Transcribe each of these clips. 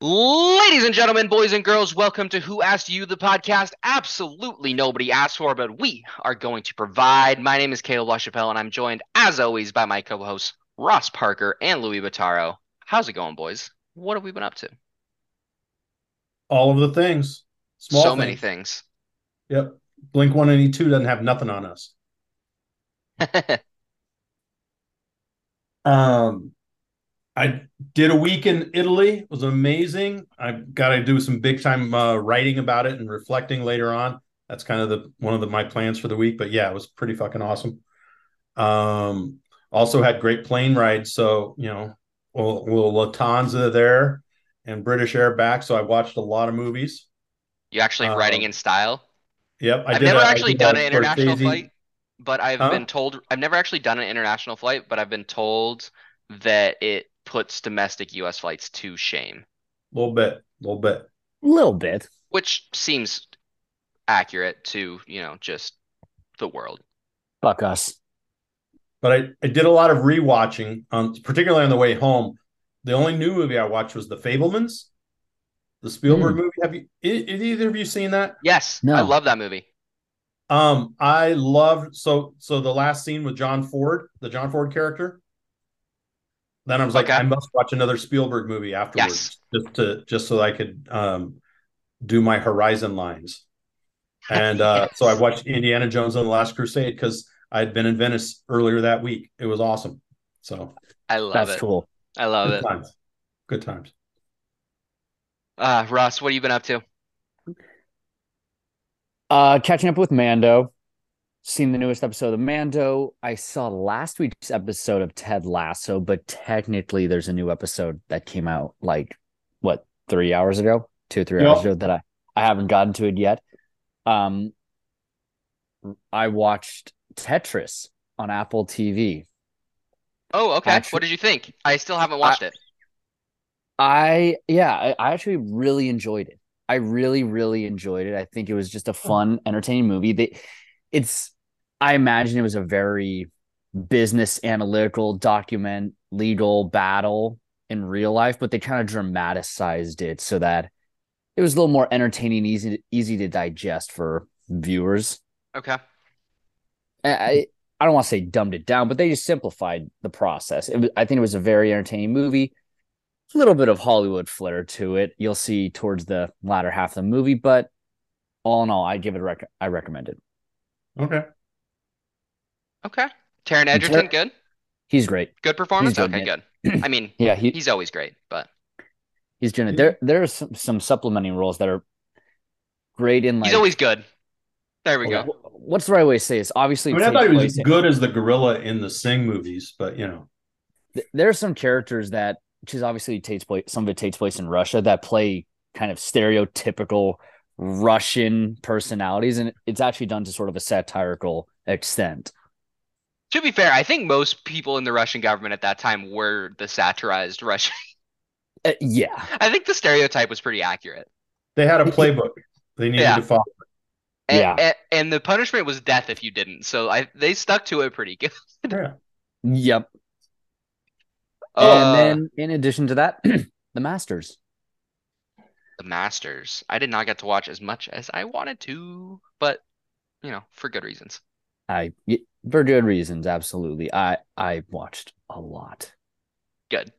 Ladies and gentlemen, boys and girls, welcome to Who Asked You, the podcast absolutely nobody asked for, but we are going to provide. My name is Kalib LaChapelle, and I'm joined, as always, by my co hosts, Ross Parker and Louie Bottaro. How's it going, boys? What have we been up to? All of the things. Small so things. many things. Yep. Blink 182 doesn't have nothing on us. um, I did a week in Italy. It was amazing. I've got to do some big time uh, writing about it and reflecting later on. That's kind of the one of the, my plans for the week. But yeah, it was pretty fucking awesome. Um, also had great plane rides. So you know, little, little Lufthansa there and British Air back. So I watched a lot of movies. You actually um, writing in style? Yep. I have never a, actually done an international flight, but I've huh? been told I've never actually done an international flight, but I've been told that it puts domestic U.S. flights to shame. A little bit, a little bit, a little bit, which seems accurate to you know just the world. Fuck us. But I, I did a lot of rewatching, um, particularly on the way home. The only new movie I watched was The Fabelmans, the Spielberg mm. movie. Have you? Is either of you seen that? Yes, no. I love that movie. Um, I loved so so the last scene with John Ford, the John Ford character. Then I was like, okay. I must watch another Spielberg movie afterwards, yes. just to just so I could um, do my Horizon lines. And uh, yes. so I watched Indiana Jones and the Last Crusade because I had been in Venice earlier that week. It was awesome. So I love that's it. cool. I love Good it. Times. Good times. Uh, Ross, what have you been up to? Uh, catching up with Mando seen the newest episode of Mando. I saw last week's episode of Ted Lasso, but technically there's a new episode that came out like what three hours ago, two or three yep. hours ago that I I haven't gotten to it yet. Um, I watched Tetris on Apple TV. Oh, okay. Actually, what did you think? I still haven't watched I, it. I yeah, I, I actually really enjoyed it. I really, really enjoyed it. I think it was just a hmm. fun, entertaining movie. They, it's I imagine it was a very business analytical document legal battle in real life, but they kind of dramatized it so that it was a little more entertaining, easy to, easy to digest for viewers. Okay. I I don't want to say dumbed it down, but they just simplified the process. Was, I think it was a very entertaining movie. A little bit of Hollywood flair to it. You'll see towards the latter half of the movie, but all in all, I give it a rec- I recommend it. Okay. Okay. Taron Egerton, good. He's great. Good performance. Good, okay, good. I mean, yeah, he, he's always great, but he's doing it. There, there are some, some supplementing roles that are great in. Like, he's always good. There we go. What's the right way to say this? Obviously, I, mean, I thought he was good as the gorilla in the Sing movies, but you know, there are some characters that, which is obviously takes place. Some of it takes place in Russia that play kind of stereotypical Russian personalities, and it's actually done to sort of a satirical extent. To be fair, I think most people in the Russian government at that time were the satirized Russian. Uh, yeah, I think the stereotype was pretty accurate. They had a playbook they needed yeah. to follow. And, yeah, and, and, the punishment was death if you didn't. So I they stuck to it pretty good. yeah. Yep. Uh, and then, in addition to that, the Masters. The Masters. I did not get to watch as much as I wanted to, but you know, for good reasons. I for good reasons, absolutely. I I watched a lot. Good.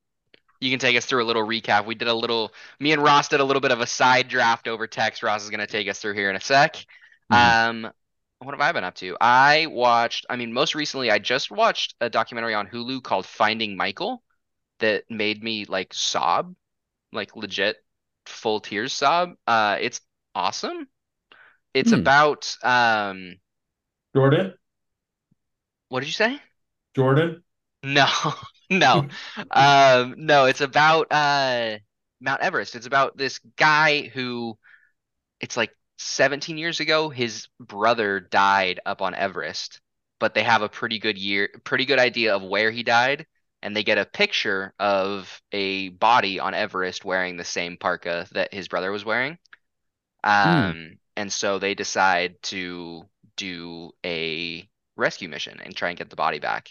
You can take us through a little recap. We did a little. Me and Ross did a little bit of a side draft over text. Ross is going to take us through here in a sec. Mm-hmm. Um, what have I been up to? I watched. I mean, most recently, I just watched a documentary on Hulu called Finding Michael that made me like sob, like legit full tears sob. Uh, it's awesome. It's hmm. about um Jordan. What did you say? Jordan. No, no, um, no. It's about uh Mount Everest. It's about this guy who, it's like 17 years ago, his brother died up on Everest, but they have a pretty good year, pretty good idea of where he died, and they get a picture of a body on Everest wearing the same parka that his brother was wearing. Hmm. Um, mm. and so they decide to do a rescue mission and try and get the body back.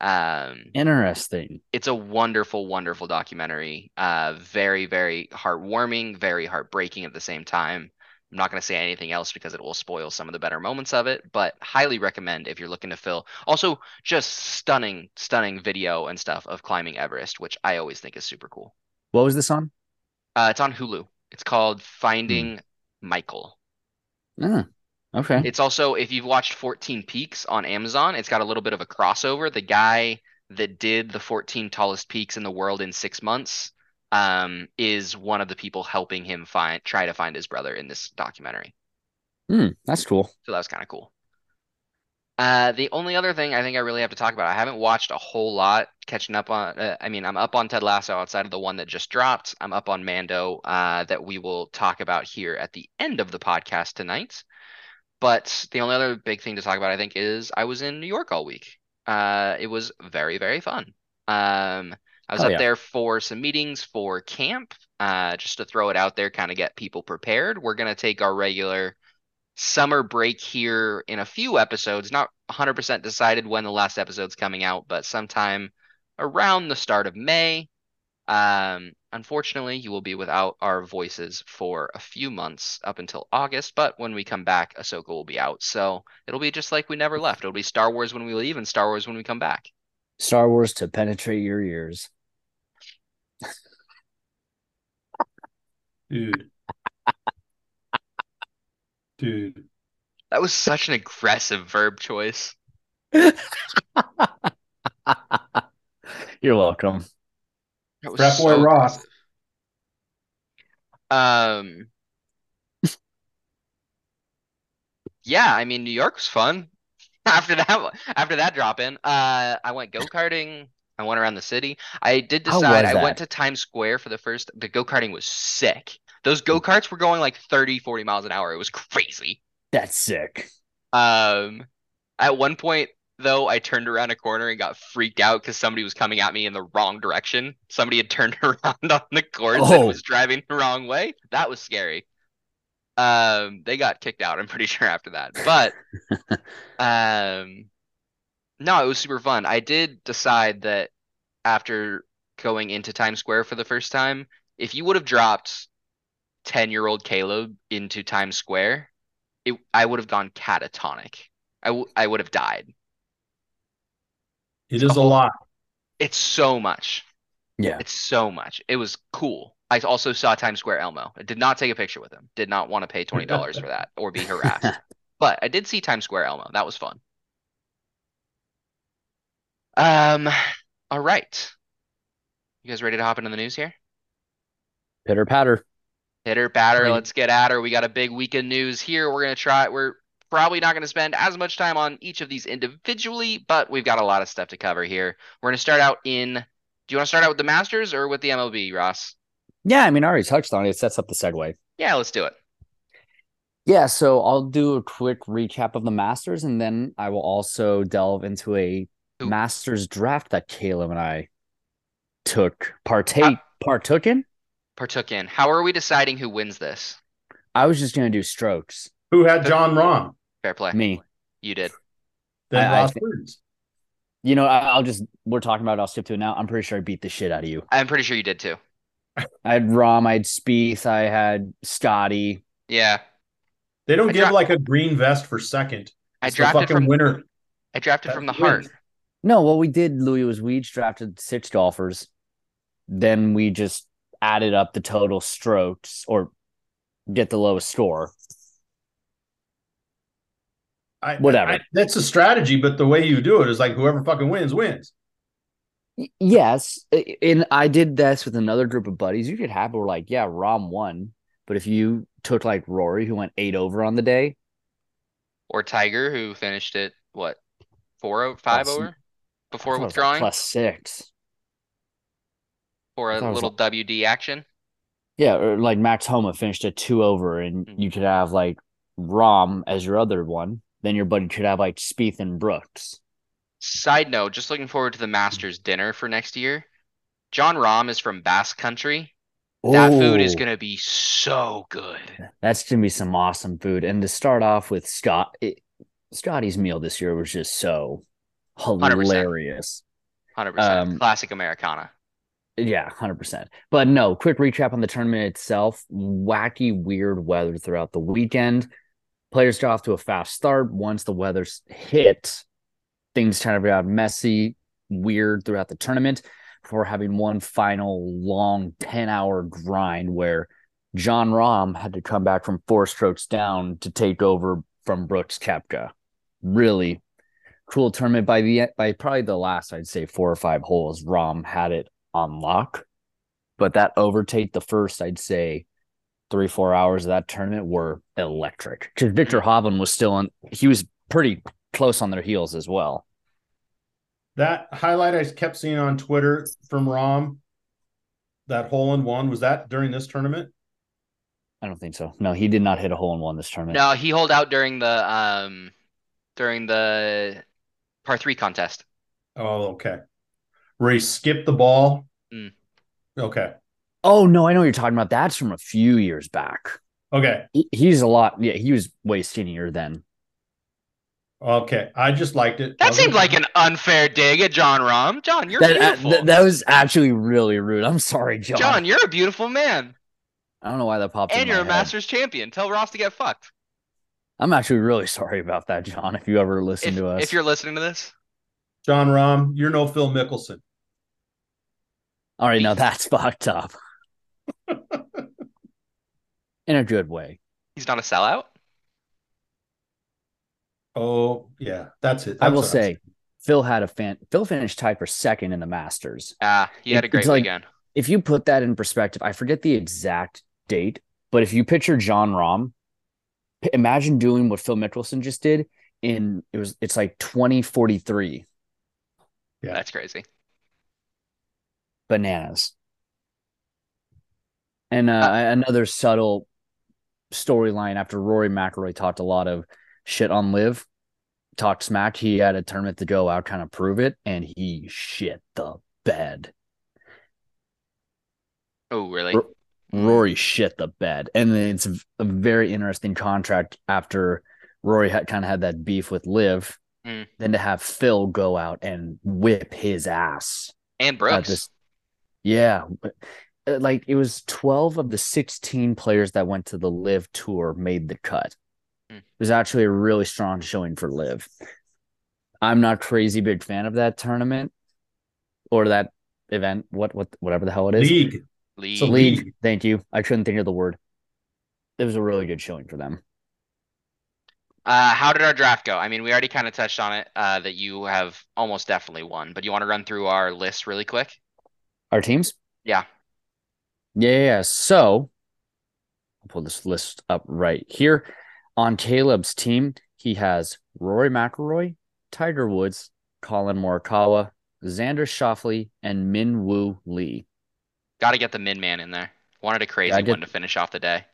Um, Interesting. it's a wonderful, wonderful documentary. Uh, very, very heartwarming, very heartbreaking at the same time. I'm not going to say anything else because it will spoil some of the better moments of it, but highly recommend if you're looking to fill. Also, just stunning, stunning video and stuff of climbing Everest, which I always think is super cool. What was this on? Uh, it's on Hulu. It's called Finding Michael. Ah, okay. It's also, if you've watched 14 Peaks on Amazon, it's got a little bit of a crossover. The guy that did the 14 tallest peaks in the world in six months um, is one of the people helping him find try to find his brother in this documentary. Hmm, that's cool. So that was kind of cool. Uh, the only other thing I think I really have to talk about, I haven't watched a whole lot catching up on, uh, I mean, I'm up on Ted Lasso outside of the one that just dropped. I'm up on Mando uh, that we will talk about here at the end of the podcast tonight. But the only other big thing to talk about, I think, is I was in New York all week. Uh, it was very, very fun. Um, I was Oh, up yeah. there for some meetings for camp, uh, just to throw it out there, kind of get people prepared. We're gonna take our regular summer break here in a few episodes. Not 100% decided when the last episode's coming out, but sometime around the start of May. Um, unfortunately, you will be without our voices for a few months up until August, but when we come back, Ahsoka will be out. So it'll be just like we never left. It'll be Star Wars when we leave and Star Wars when we come back. Star Wars to penetrate your ears. Dude. Dude. That was such an aggressive verb choice. You're welcome. That was Frat boy so Ross. Um, yeah, I mean, New York was fun. After that, after that drop in, uh, I went go-karting. I went around the city. I did decide I went to Times Square for the first. The go-karting was sick. Those go-karts were going like 30, 40 miles an hour. It was crazy. That's sick. Um, at one point though, I turned around a corner and got freaked out because somebody was coming at me in the wrong direction. Somebody had turned around on the course and Oh. was driving the wrong way. That was scary. Um, they got kicked out, I'm pretty sure after that. But um, no, it was super fun. I did decide that after going into Times Square for the first time, if you would have dropped 10-year-old Kalib into Times Square, it, I would have gone catatonic. I, w- I would have died. It is a oh. lot. It's so much. Yeah. It's so much. It was cool. I also saw Times Square Elmo. I did not take a picture with him. Did not want to pay $20 for that or be harassed. But I did see Times Square Elmo. That was fun. Um, all right. You guys ready to hop into the news here? Pitter patter. Pitter patter. Ready. let's get at her. We got a big week of news here. We're gonna try. We're probably not gonna spend as much time on each of these individually, but we've got a lot of stuff to cover here. We're gonna start out in. Do you want to start out with the Masters or with the MLB, Ross? Yeah, I mean, I already touched on it. It sets up the segue. Yeah, let's do it. Yeah, so I'll do a quick recap of the Masters, and then I will also delve into a Ooh. Masters draft that Kalib and I took partake partook in. Partook in. How are we deciding who wins this? I was just gonna do strokes. Who had Jon Rahm? Fair play. Me. You did. Then I- I Ross wins. You know, I, I'll just we're talking about. it, I'll skip to it now. I'm pretty sure I beat the shit out of you. I'm pretty sure you did too. I had Rahm, I had Spieth, I had Scotty. Yeah. They don't I give dra- like a green vest for second. I It's the drafted fucking from winner. I drafted that from the wins. heart. No, what we did, Louie, was we each drafted six golfers. Then we just added up the total strokes or get the lowest score. I, Whatever. I- that's a strategy, but the way you do it is like whoever fucking wins wins. Yes, and I did this with another group of buddies. You could have it where like, yeah, Rahm won, but if you took like Rory, who went eight over on the day, Or Tiger, who finished it what four o- five Plus- over I before was, like, withdrawing plus six. for a thought it was little WD action. Yeah, or like Max Homa finished at two over, and Mhm. you could have like Rahm as your other one. Then your buddy could have like Spieth and Brooks. Side note, just looking forward to the Masters dinner for next year. Jon Rahm is from Basque Country. That food is Oh, gonna be so good. That's gonna be some awesome food. And to start off with Scott, it, Scotty's meal this year was just so 100%. Hilarious. Hundred percent Um, classic Americana. Yeah, hundred percent. But no, quick recap on the tournament itself. Wacky, weird weather throughout the weekend. Players got off to a fast start. Once the weather hit, things kind of got messy, weird throughout the tournament before having one final long 10 hour grind where Jon Rahm had to come back from four strokes down to take over from Brooks Koepka. Really cool tournament. By the by, probably the last, I'd say four or five holes, Rahm had it on lock. But that overtake the first, I'd say three, four hours of that tournament were electric. Because Viktor Hovland was still on, he was pretty close on their heels as well. That highlight I kept seeing on Twitter from Rahm, that hole in one, was that during this tournament? I don't think so. No, he did not hit a hole in one this tournament. No, he holed out during the um during the par three contest. Oh, okay. Where he skipped the ball. Mm. Okay. Oh no, I know what you're talking about. That's from a few years back. Okay. He- he's a lot. Yeah, he was way skinnier then. Okay. I just liked it. That seemed like an unfair dig at Jon Rahm. John, you're That, uh, beautiful. th- that was actually really rude. I'm sorry, John. John, you're a beautiful man, I don't know why that popped. and in you're my a head. Masters champion. Tell Ross to get fucked. I'm actually really sorry about that, John. If you ever listen If, to us, if you're listening to this, Jon Rahm, you're no Phil Mickelson. all right, now that's fucked up. In a good way. he's not a sellout. Oh, yeah. That's it. I That's will I'm say. Phil had a fan. Phil finished tied for second in the Masters. Ah, he had a great it's like- weekend. If you put that in perspective, I forget the exact date, but if you picture Jon Rahm, p- imagine doing what Phil Mickelson just did in it was it's like 2043 Yeah. That's crazy. bananas. And uh, another subtle storyline after Rory McIlroy talked a lot of shit on LIV, talked smack. He had a tournament to go out, kind of prove it, and he shit the bed. Oh, really? Ro- Rory shit the bed, and then it's a very interesting contract after Rory had kind of had that beef with Liv. Mm. Then to have Phil go out and whip his ass And at Brooks. this. Yeah, Uh, like it was twelve of the sixteen players that went to the LIV Tour made the cut. Hmm. It was actually a really strong showing for LIV. I'm not crazy big fan of that tournament or that event. What what whatever the hell it is. League. League. So League. Thank you. I couldn't think of the word. It was a really good showing for them. Uh, how did our draft go? I mean, we already kind of touched on it. Uh, that you have almost definitely won, but you want to run through our list really quick? Our teams? Yeah. Yeah, yeah, yeah. So I'll pull this list up right here. On Kalib's team, he has Rory McIlroy, Tiger Woods, Collin Morikawa, Xander Schauffele, and Min Woo Lee. Got to get the min man in there. Wanted a crazy get- one to finish off the day.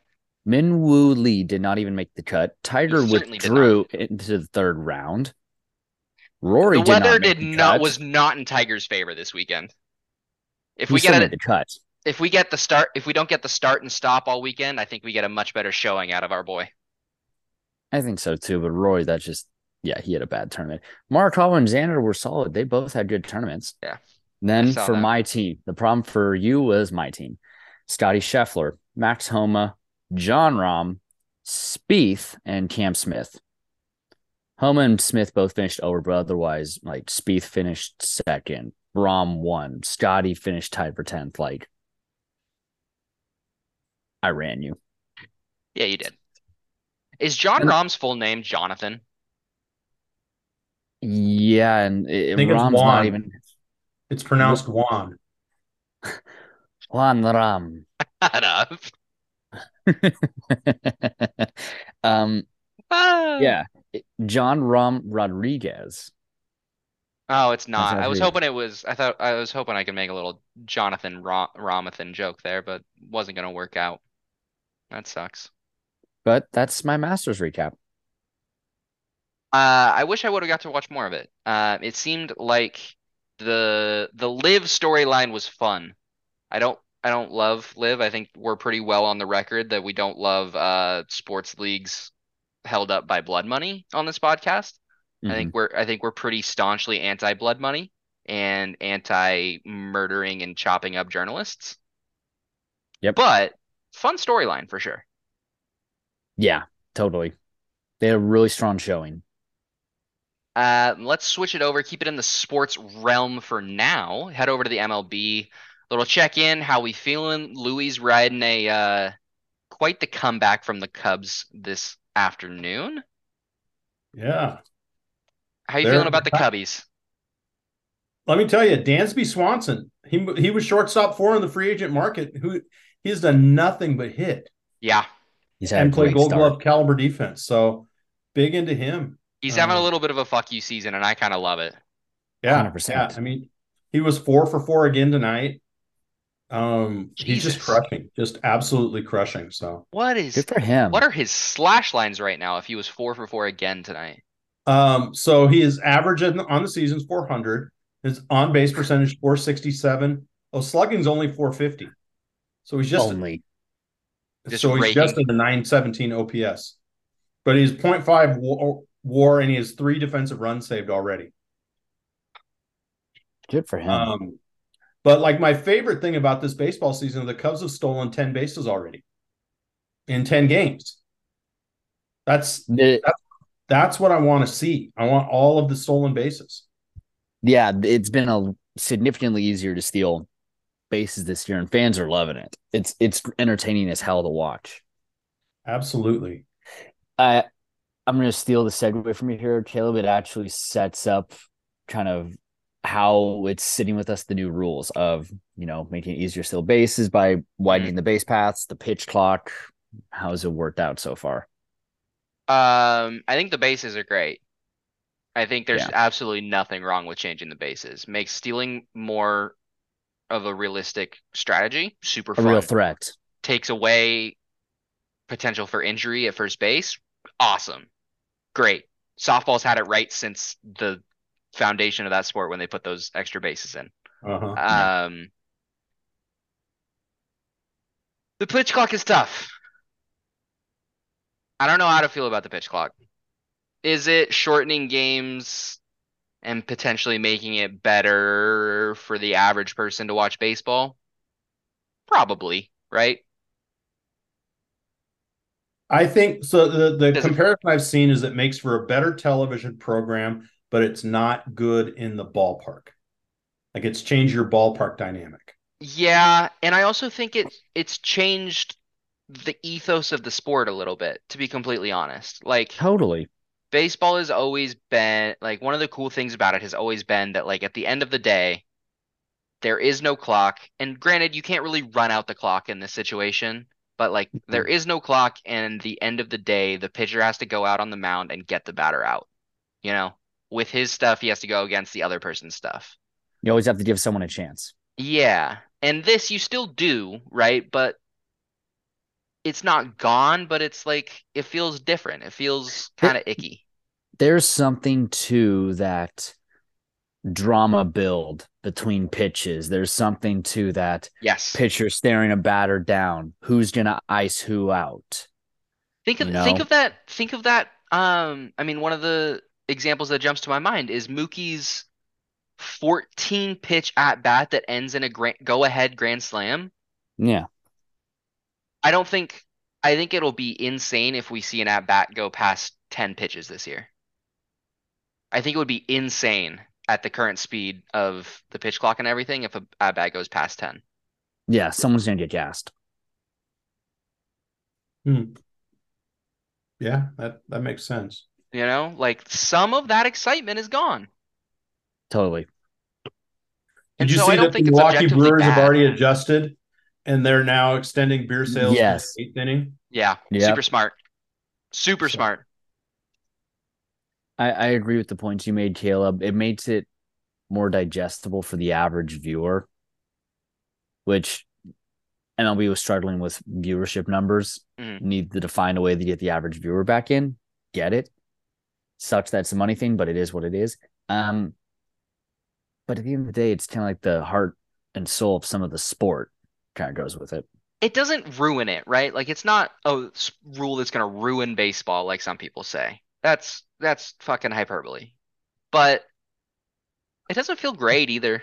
Min Woo Lee did not even make the cut. Tiger He certainly did withdrew into the third round. Rory the did weather not did the not cut. was not in Tiger's favor this weekend. If He we get it, the cut. if we get the start, if we don't get the start and stop all weekend, I think we get a much better showing out of our boy. I think so too. But Rory, that's just yeah, he had a bad tournament. Morikawa and Xander were solid. They both had good tournaments. Yeah. Then for that. my team, the problem for you was my team: Scotty Scheffler, Max Homa, Jon Rahm, Spieth, and Cam Smith. Homa and Smith both finished over, but otherwise, like Spieth finished second, Rahm won, Scotty finished tied for tenth. Like, I ran you. Yeah, you did. Is John And- Rahm's full name Jonathan? Yeah, and eh, it, think it's Rahm's Juan. not even It's pronounced Juan. Juan Rahm. Shut up. um, Ah. yeah, Jon Rahm Rodriguez. Oh, it's not. I was hoping it was. I thought I was hoping I could make a little Jonathan Ra- Ramathan joke there, but wasn't gonna work out. That sucks. But that's my Masters recap. Uh, I wish I would have got to watch more of it. Uh, it seemed like the the LIV storyline was fun. I don't I don't love LIV. I think we're pretty well on the record that we don't love uh sports leagues held up by blood money on this podcast. I think we're I think we're pretty staunchly anti blood money and anti murdering and chopping up journalists. Yep. But fun storyline for sure. Yeah, totally. They had a really strong showing. Uh, let's switch it over, keep it in the sports realm for now. Head over to the MLB. Little check in, how we feeling? Louie riding a uh, quite the comeback from the Cubs this afternoon. Yeah. How you They're- feeling about the Cubbies? Let me tell you, Dansby Swanson. He he was shortstop four in the free agent market. Who he's done nothing but hit Yeah, He's had and a play Gold start. Glove caliber defense. So big into him. He's having a Um, little bit of a fuck you season, and I kind of love it. Yeah, 100%. yeah. I mean, he was four for four again tonight. Um, he's just crushing, just absolutely crushing. So, What is Good for him. what are his slash lines right now? If he was four for four again tonight, um, so he is average on on the season's 400. His on base percentage 467. Oh, slugging's only 450. So he's just only? Just so he's raking. just at a 917 OPS. But he's 0.5 war, and he has three defensive runs saved already. Good for him. Um, but like my favorite thing about this baseball season, the Cubs have stolen 10 bases already in 10 games. That's The- that's what I want to see. I want all of the stolen bases. yeah, it's been a significantly easier to steal bases this year, and fans are loving it. It's it's entertaining as hell to watch. Absolutely. I I'm gonna steal the segue from you here, Kalib. It actually sets up kind of how it's sitting with us the new rules of you know making it easier to steal bases by widening the base paths, the pitch clock. How's it worked out so far? um, I think the bases are great. I think there's Yeah. absolutely nothing wrong with changing the bases. Makes stealing more of a realistic strategy. Super A fun. real threat. Takes away potential for injury at first base. Awesome. Great. Softball's had it right since the foundation of that sport when they put those extra bases in. Uh-huh. Um, the pitch clock is tough. I don't know how to feel about the pitch clock. Is it shortening games and potentially making it better for the average person to watch baseball? Probably, right? I think so. The, the Does it- comparison I've seen is it makes for a better television program, but it's not good in the ballpark. Like it's changed your ballpark dynamic. Yeah, and I also think it it's changed the ethos of the sport a little bit, to be completely honest. Like Totally. baseball has always been like one of the cool things about it has always been that like at the end of the day there is no clock and granted you can't really run out the clock in this situation but like mm-hmm. there is no clock and the end of the day the pitcher has to go out on the mound and get the batter out you know? With his stuff he has to go against the other person's stuff. You always have to give someone a chance. yeah and this you still do right? But it's not gone but it's like it feels different. It feels kind of icky. There's something to that drama build between pitches. There's something to that yes pitcher staring a batter down. Who's gonna ice who out? Think of you think of that think of that um I mean one of the examples that jumps to my mind is Mookie's 14 pitch at bat that ends in a gra go ahead grand slam. Yeah. I don't think I think it'll be insane if we see an at bat go past 10 pitches this year. I think it would be insane at the current speed of the pitch clock and everything if a at bat goes past 10. Yeah. Someone's gonna get gassed. Hmm. Yeah, that that makes sense. You know, like some of that excitement is gone. Totally. And Did you so see I don't that think Milwaukee objectively Brewers have already adjusted, and they're now extending beer sales to Yes. the eighth inning? Yeah, Yep. super smart. Super So- smart. I, I agree with the points you made, Kalib. It makes it more digestible for the average viewer, which MLB was struggling with viewership numbers. Mhm. Needed to find a way to get the average viewer back in. Get it? Sucks that's a money thing, but it is what it is. Um, but at the end of the day, it's kind of like the heart and soul of some of the sport kind of goes with it. It doesn't ruin it, right? Like it's not a rule that's gonna ruin baseball, like some people say. That's that's fucking hyperbole. But it doesn't feel great either.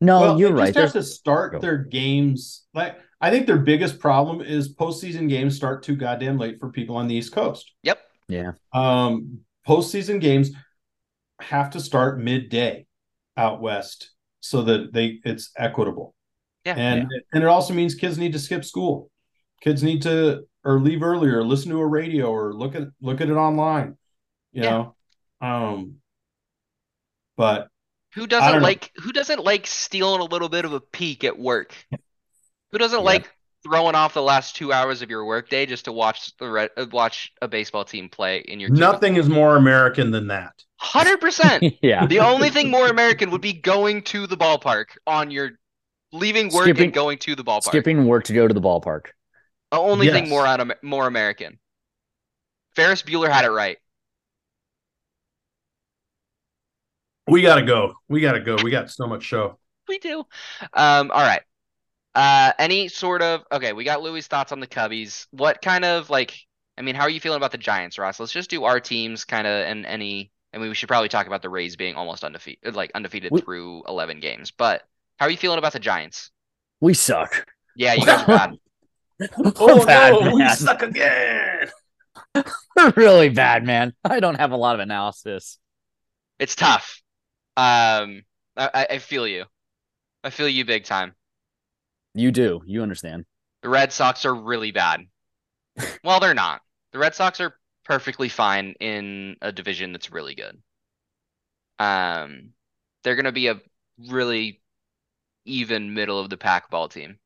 No, well, you're they right. Just There's, have to start their games. Like I think their biggest problem is postseason games start too goddamn late for people on the East Coast. Yep. yeah. Um, postseason games have to start midday out west so that they it's equitable. Yeah. and and it also means kids need to skip school. Kids need to or leave earlier, listen to a radio, or look at look at it online. You Yeah. know, um, but Who don't doesn't know. like who doesn't like stealing a little bit of a peek at work? Who doesn't Yeah. like throwing off the last two hours of your workday just to watch the re- uh, watch a baseball team play in your nothing is more American than that. Hundred percent. yeah. The only thing more American would be going to the ballpark on your leaving work Skipping- and going to the ballpark. Skipping work to go to the ballpark. The only thing more out more American. Ferris Bueller had it right. We gotta go. We gotta go. We got so much show. We do. Um, all right. Uh, any sort of okay, we got Louie's thoughts on the Cubbies. What kind of like I mean, how are you feeling about the Giants, Ross? Let's just do our teams kind of and any I mean we should probably talk about the Rays being almost undefeated like undefeated We- through eleven games. But how are you feeling about the Giants? We suck. Yeah, you guys are bad. We're bad, we man. suck again. We're really bad, man. I don't have a lot of analysis. It's tough. Um I, I- feel you. I feel you big time. You do. You understand. The Red Sox are really bad. well, they're not. The Red Sox are perfectly fine in a division that's really good. Um, they're going to be a really even middle of the pack ball team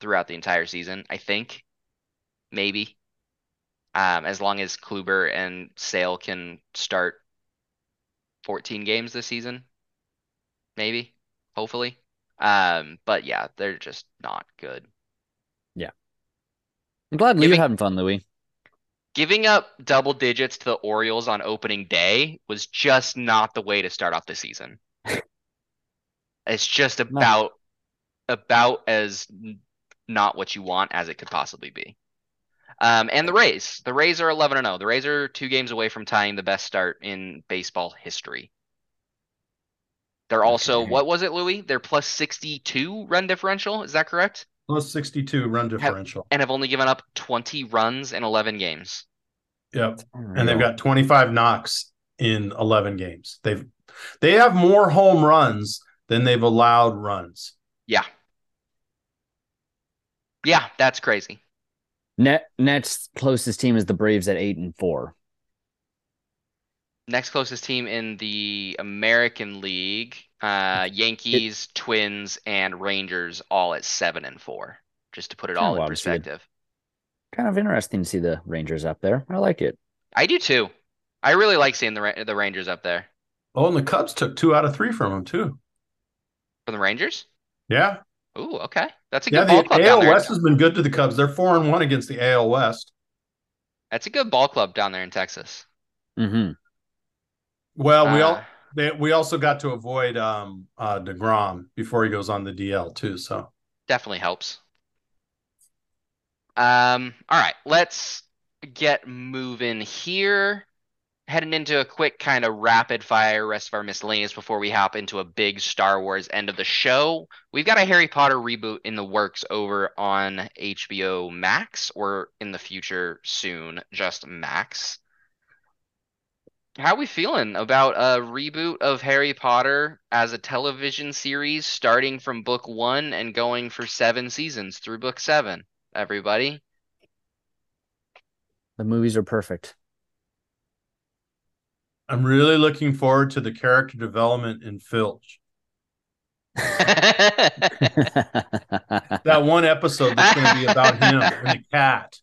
throughout the entire season, I think. Maybe. Um, as long as Kluber and Sale can start 14 games this season. Maybe. Hopefully. Um, but yeah, they're just not good. Yeah. I'm glad you're having fun, Louie. Giving up double digits to the Orioles on opening day was just not the way to start off the season. It's just about about as not what you want as it could possibly be. Um, and the Rays, the Rays are 11 and 0. The Rays are two games away from tying the best start in baseball history. They're also, Okay. what was it, Louie? They're plus 62 run differential. Is that correct? Plus 62 run differential. And have only given up 20 runs in 11 games. Yep. And they've got 25 knocks in 11 games. They've they have more home runs than they've allowed runs. Yeah. Yeah, that's crazy. Net Nets closest team is the Braves at eight and four. Next closest team in the American League, uh, Yankees, Twins, and Rangers all at seven and four. Just to put it all in wild to see it. perspective. Kind of interesting to see the Rangers up there. I like it. I do too. I really like seeing the the Rangers up there. Oh, and the Cubs took two out of three from them too. From the Rangers? Yeah. Ooh, okay. That's a Yeah, good ball the club down AL there. West has been good to the Cubs. They're four and one against the AL West. That's a good ball club down there in Texas. hmm Well, we all Uh, they, we also got to avoid um uh DeGrom before he goes on the DL too. So definitely helps. Um, all right, let's get moving here. Heading into a quick kind of rapid fire rest of our miscellaneous before we hop into a big Star Wars end of the show. We've got a Harry Potter reboot in the works over on HBO Max, or in the future soon, just Max. How are we feeling about a reboot of Harry Potter as a television series starting from book one and going for seven seasons through book seven? Everybody. The movies are perfect. I'm really looking forward to the character development in Filch. That one episode that's going to be about him and the cat.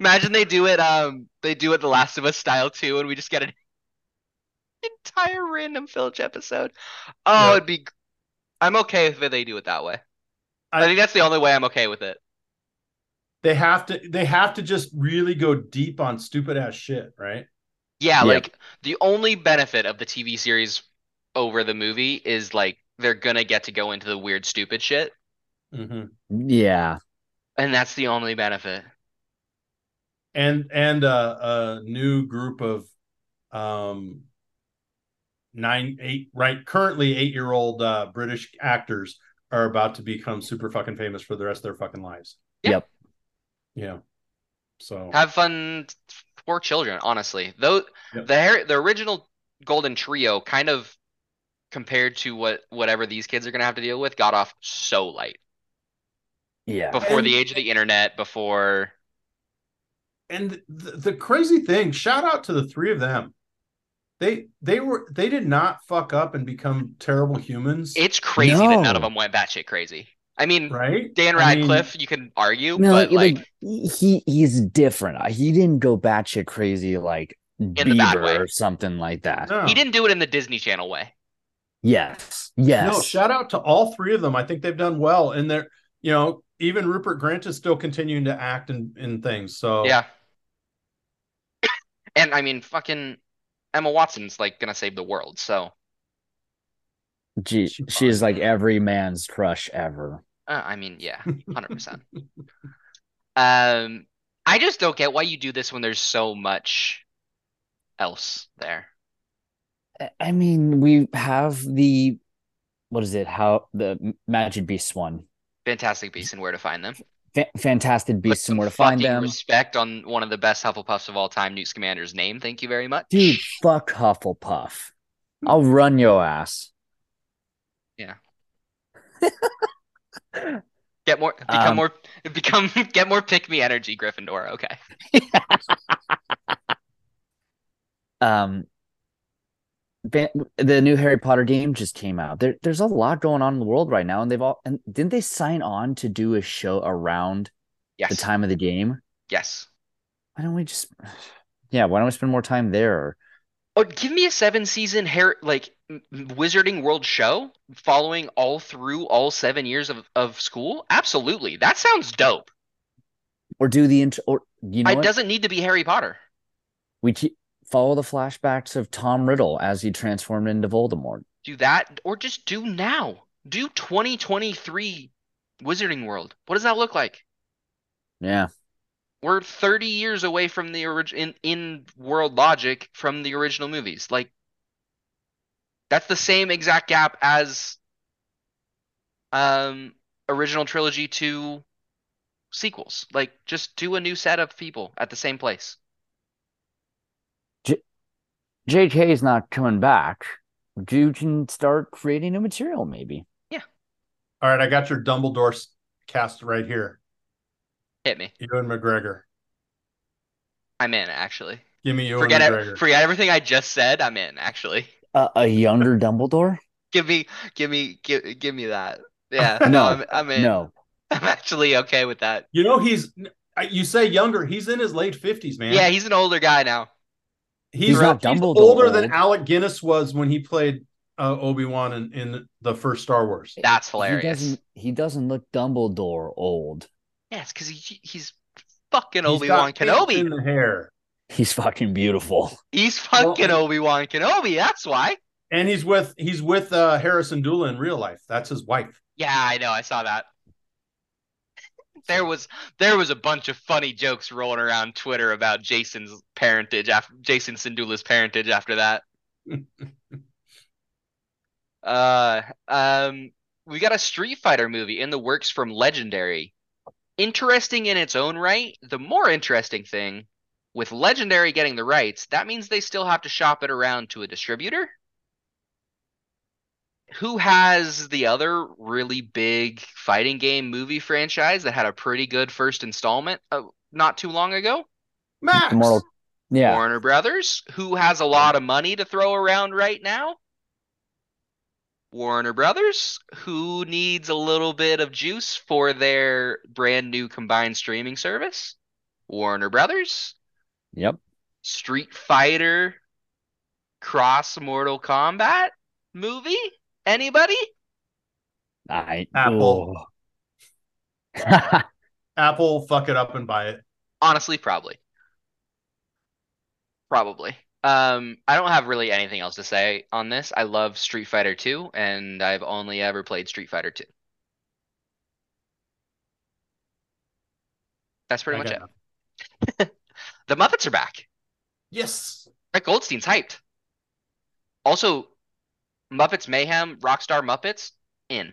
Imagine they do it. Um, they do it The Last of Us style too, and we just get an entire random Filch episode. Oh, Yep. it'd be. I'm okay if they do it that way. I, I- think that's the only way I'm okay with it. They have to they have to just really go deep on stupid ass shit, right? Yeah, Yeah. like the only benefit of the TV series over the movie is like they're gonna get to go into the weird, stupid shit. hmm Yeah. And that's the only benefit. And and uh, a new group of um nine eight right currently eight year old uh British actors are about to become super fucking famous for the rest of their fucking lives. Yep. Yeah. So Have fun for children, honestly. Though Yep. the Har- the original Golden Trio kind of compared to what whatever these kids are gonna have to deal with got off so light. Yeah. Before And- the age of the internet, before and the, the crazy thing, shout out to the three of them. They they were they did not fuck up and become terrible humans, it's crazy that none of them went batshit crazy. I mean, right? Dan I mean, Radcliffe, you can argue, No, but like, he he's different. Uh, he didn't go batshit crazy like the bad way. Bieber or something like that. no. he didn't do it in the Disney Channel way. Yes. Yes. No, shout out to all three of them. I think they've done well, and they're you know even Rupert Grint is still continuing to act in in things. So Yeah. And I mean, fucking Emma Watson's like gonna save the world. So Gee, She she's fine. like every man's crush ever. uh, I mean, yeah, hundred percent. Um, I just don't get why you do this when there's so much else there. I- I mean, we have the what is it? How the Magic Beast one. Fantastic Beasts and where to find them. Fa- Fantastic Beasts and where to find them. Respect on one of the best Hufflepuffs of all time, Newt Scamander's name. Thank you very much. Dude, fuck Hufflepuff. I'll run your ass. Yeah. get more, become Um, more, become, get more pick me energy, Gryffindor. Okay. Um, the new Harry Potter game just came out. There, there's a lot going on in the world right now, and they've all and didn't they sign on to do a show around Yes. the time of the game? Yes. Why don't we just, yeah, why don't we spend more time there? Oh, give me a seven season hair like Wizarding World show following all through all seven years of, of school. Absolutely, that sounds dope. Or do the int- or you know it what? doesn't need to be Harry Potter. we keep, follow the flashbacks of Tom Riddle as he transformed into Voldemort. Do that, or just do now. Do 2023 Wizarding World. What does that look like? Yeah, We're 30 years away from the origin in, in world logic from the original movies. Like that's the same exact gap as um original trilogy to sequels. Like just do a new set of people at the same place. J.K. is not coming back. You can start creating new material, maybe. Yeah. All right, I got your Dumbledore cast right here. Hit me. Ewan McGregor. I'm in actually. Give me Ewan Forget McGregor. it. Forget everything I just said. I'm in actually. Uh, a younger Dumbledore? Give me, give me, give, give me that. Yeah. No, No, I'm, I'm in. No, I'm actually okay with that. You know he's you say younger. He's in his late fifties, man. Yeah, he's an older guy now. He's, He's not he's Dumbledore older than. Alec Guinness was when he played uh, Obi Wan in, in the first Star Wars. That's he hilarious. doesn't. He doesn't look Dumbledore old. Yeah, it's because he, he's fucking Obi Wan Kenobi. in the hair, He's fucking beautiful. He's fucking Well, Obi Wan Kenobi. That's why. and he's with he's with uh, Harrison Dula in real life. That's his wife. Yeah, I know. I saw that. There was there was a bunch of funny jokes rolling around Twitter about Jason's parentage after Jason Sindula's parentage after that. uh, um, we got a Street Fighter movie in the works from Legendary. Interesting in its own right. The more interesting thing, with Legendary getting the rights, that means they still have to shop it around to a distributor. Who has the other really big fighting game movie franchise that had a pretty good first installment uh, not too long ago? Max. Mortal. Yeah. Warner Brothers, who has a lot of money to throw around right now. Warner Brothers, who needs a little bit of juice for their brand new combined streaming service. Warner Brothers, Yep. Street Fighter cross Mortal Kombat movie? Anybody? I Apple. Apple, fuck it up and buy it. Honestly, probably. Probably. Um, I don't have really anything else to say on this. I love Street Fighter 2, and I've only ever played Street Fighter 2. That's pretty I much it. The Muppets are back. Yes. Rick Goldstein's hyped. Also, Muppets Mayhem, Rockstar Muppets, in.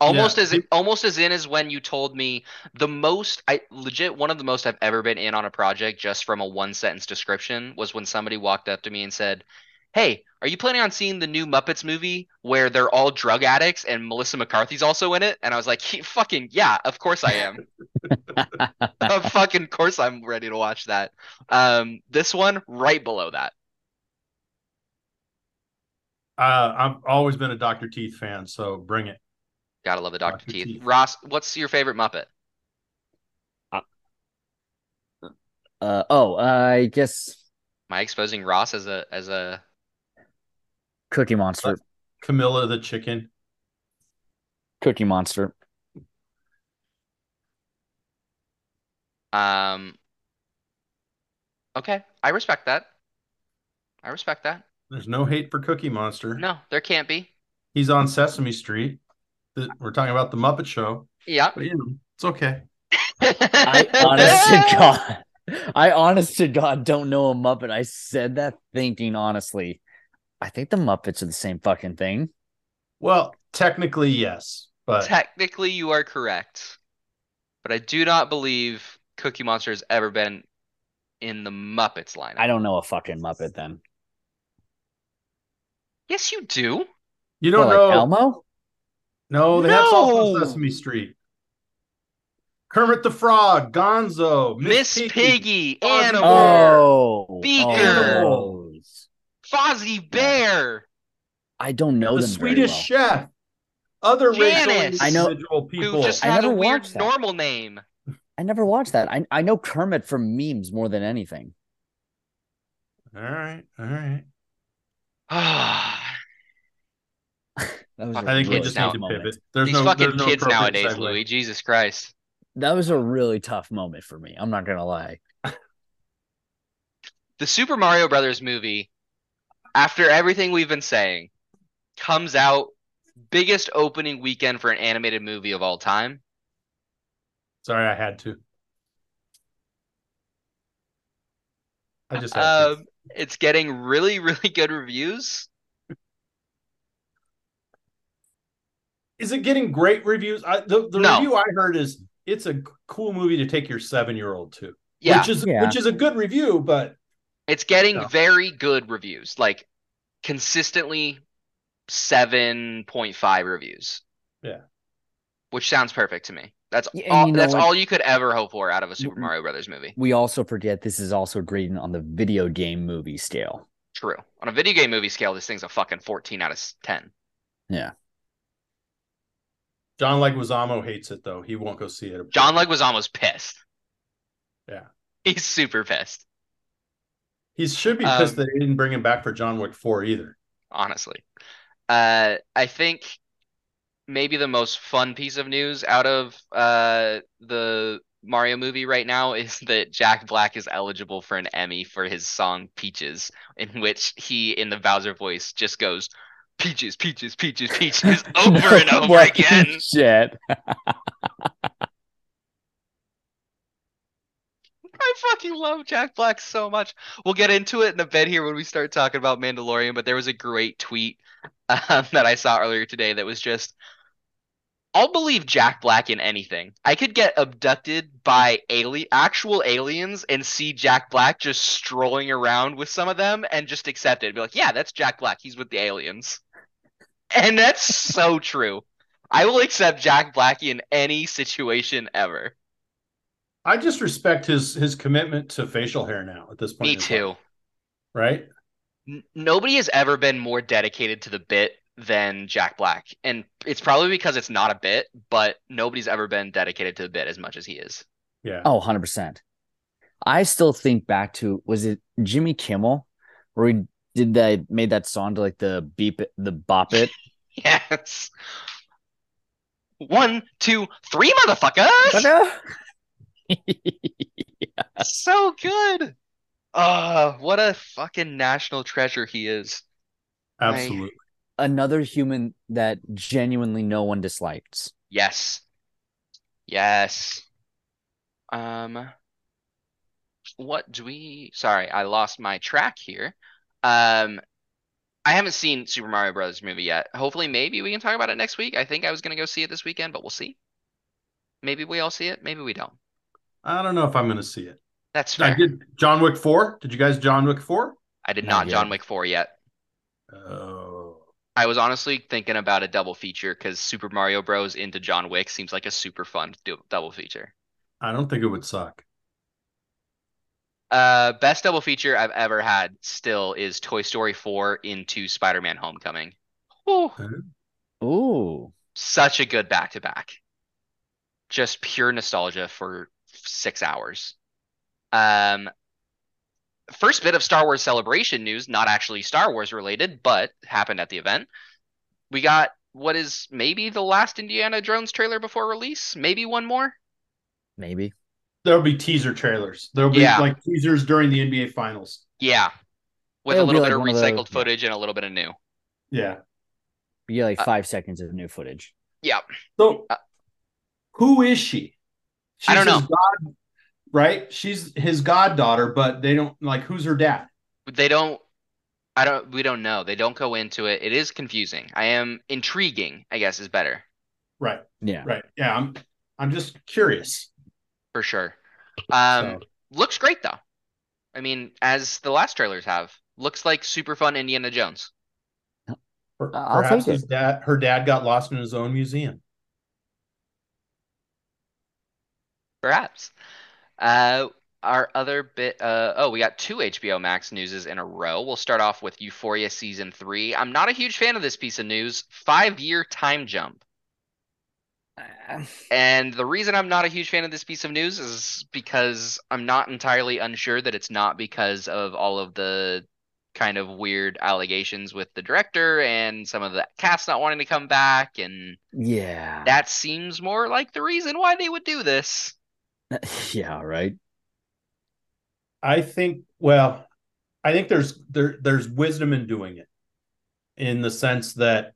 Almost Yeah, as almost as in as when you told me the most I legit one of the most I've ever been in on a project just from a one sentence description was when somebody walked up to me and said, Hey, are you planning on seeing the new Muppets movie where they're all drug addicts and Melissa McCarthy's also in it? And I was like, fucking yeah, of course I am. of fucking course I'm ready to watch that. Um, this one right below that. Uh, I've always been a Dr. Teeth fan, so bring it. Gotta love the Dr. Dr. Teeth. Teeth. Ross, what's your favorite Muppet? Uh, oh, I guess Am I exposing Ross as a as a Cookie Monster. Camilla the chicken. Cookie Monster. um Okay, I respect that. I respect that. There's no hate for Cookie Monster. No, there can't be. He's on Sesame Street. We're talking about the Muppet Show, Yeah. but you know, it's okay. I honest to God, I honest to God don't know a Muppet. I said that thinking honestly. I think the Muppets are the same fucking thing. Well, technically, yes, but Technically, you are correct, but I do not believe Cookie Monster has ever been in the Muppets lineup. I don't know a fucking Muppet then. Yes, you do. you don't like know. Elmo? No, they have songs on No! Sesame Street. Kermit the Frog, Gonzo, Miss Piggy, Fozzie Animal, Oh, Beaker. oh, those. Fozzie Bear, I don't know the them very Swedish well. Chef, other racial Janice. I know- individual who people. just I has a never weird watched that. normal name. I never watched that. I I know Kermit from memes more than anything. all right, all right. That was a Fucking I think we just now- need to moment. pivot. There's These no fucking there's no kids appropriate nowadays, segue. Louie. Jesus Christ. That was a really tough moment for me. I'm not gonna lie. The Super Mario Brothers movie, after everything we've been saying, comes out biggest opening weekend for an animated movie of all time. Sorry, I had to. I just had to. Um, It's getting really, really good reviews. Is it getting great reviews? I, the the No. review I heard is it's a cool movie to take your seven year old to, Yeah, which is Yeah. which is a good review, but it's getting No. very good reviews, like consistently 7.5 reviews. Yeah. Which sounds perfect to me. That's Yeah, all you know that's what? all you could ever hope for out of a Super. Mario Brothers movie. We also forget this is also graded on the video game movie scale. True. On a video game movie scale, this thing's a fucking 14 out of 10. Yeah. John Leguizamo hates it though. He won't go see it. John Leguizamo's pissed. Yeah. He's super pissed, He should be pissed Um, that they didn't bring him back for John Wick Four either. honestly. Uh, I think maybe the most fun piece of news out of uh the Mario movie right now is that Jack Black is eligible for an Emmy for his song Peaches, in which he, in the Bowser voice, just goes Peaches, Peaches, Peaches, Peaches over and over again. Shit. I fucking love Jack Black so much. We'll get into it in a bit here when we start talking about Mandalorian, but there was a great tweet um, that I saw earlier today that was just I'll believe Jack Black in anything. I could get abducted by ali- actual aliens and see Jack Black just strolling around with some of them and just accept it. Be like, yeah, that's Jack Black. He's with the aliens. And that's so true. I will accept Jack Black in any situation ever. I just respect his his commitment to facial hair now at this point. Me too. life, right? N- nobody has ever been more dedicated to the bit than Jack Black. And it's probably because it's not a bit, but nobody's ever been dedicated to the bit as much as he is. Yeah. Oh, 100%. I still think back to was it Jimmy Kimmel where he did that made that song to like the beep it, the bop it. Yes. One, two, three, motherfuckers! So good. Uh, what a fucking national treasure he is. Absolutely. Another human that genuinely no one dislikes. Yes. Yes. Um, what do we? Sorry, I lost my track here. Um, I haven't seen Super Mario Brothers movie yet. Hopefully, maybe we can talk about it next week. I think I was gonna go see it this weekend, but we'll see. Maybe we all see it. Maybe we don't. I don't know if I'm going to see it. That's I did John Wick four. Did you guys John Wick four? I did Not not John. Wick 4 yet. Oh, I was honestly thinking about a double feature because Super Mario Bros. into John Wick seems like a super fun du- double feature. I don't think it would suck. Uh, best double feature I've ever had still is Toy Story 4 into Spider-Man Homecoming. Whew, Ooh. such a good back to back. Just pure nostalgia for six hours. Um, first bit of Star Wars Celebration news, not actually Star Wars related, but happened at the event. We got what is maybe the last Indiana Jones trailer before release, maybe one more. Maybe. There'll be teaser trailers. There'll be Yeah. like teasers during the NBA finals. Yeah, with It'll a little like bit of one of recycled those- yeah. footage and a little bit of new. Yeah. You get like Uh, five seconds of new footage. Yeah, So, Uh, who is she? She's I don't know. God, right? She's his goddaughter, but they don't like who's her dad. they don't. I don't. We don't know. They don't go into it. It is confusing. I am intriguing. I guess is better Right. Yeah. Right. Yeah. I'm. I'm just curious. for sure. Um, So, looks great though. I mean, as the last trailers have, looks like super fun Indiana Jones. per- I'll perhaps his dad, her dad, got lost in his own museum. Perhaps. Uh, our other bit. Uh, oh, we got two HBO Max newses in a row. We'll start off with Euphoria season three. I'm not a huge fan of this piece of news. Five year time jump. Uh, And the reason I'm not a huge fan of this piece of news is because I'm not entirely unsure that it's not because of all of the kind of weird allegations with the director and some of the cast not wanting to come back. And yeah. that seems more like the reason why they would do this. yeah, right. I think. Well, I think there's there there's wisdom in doing it, in the sense that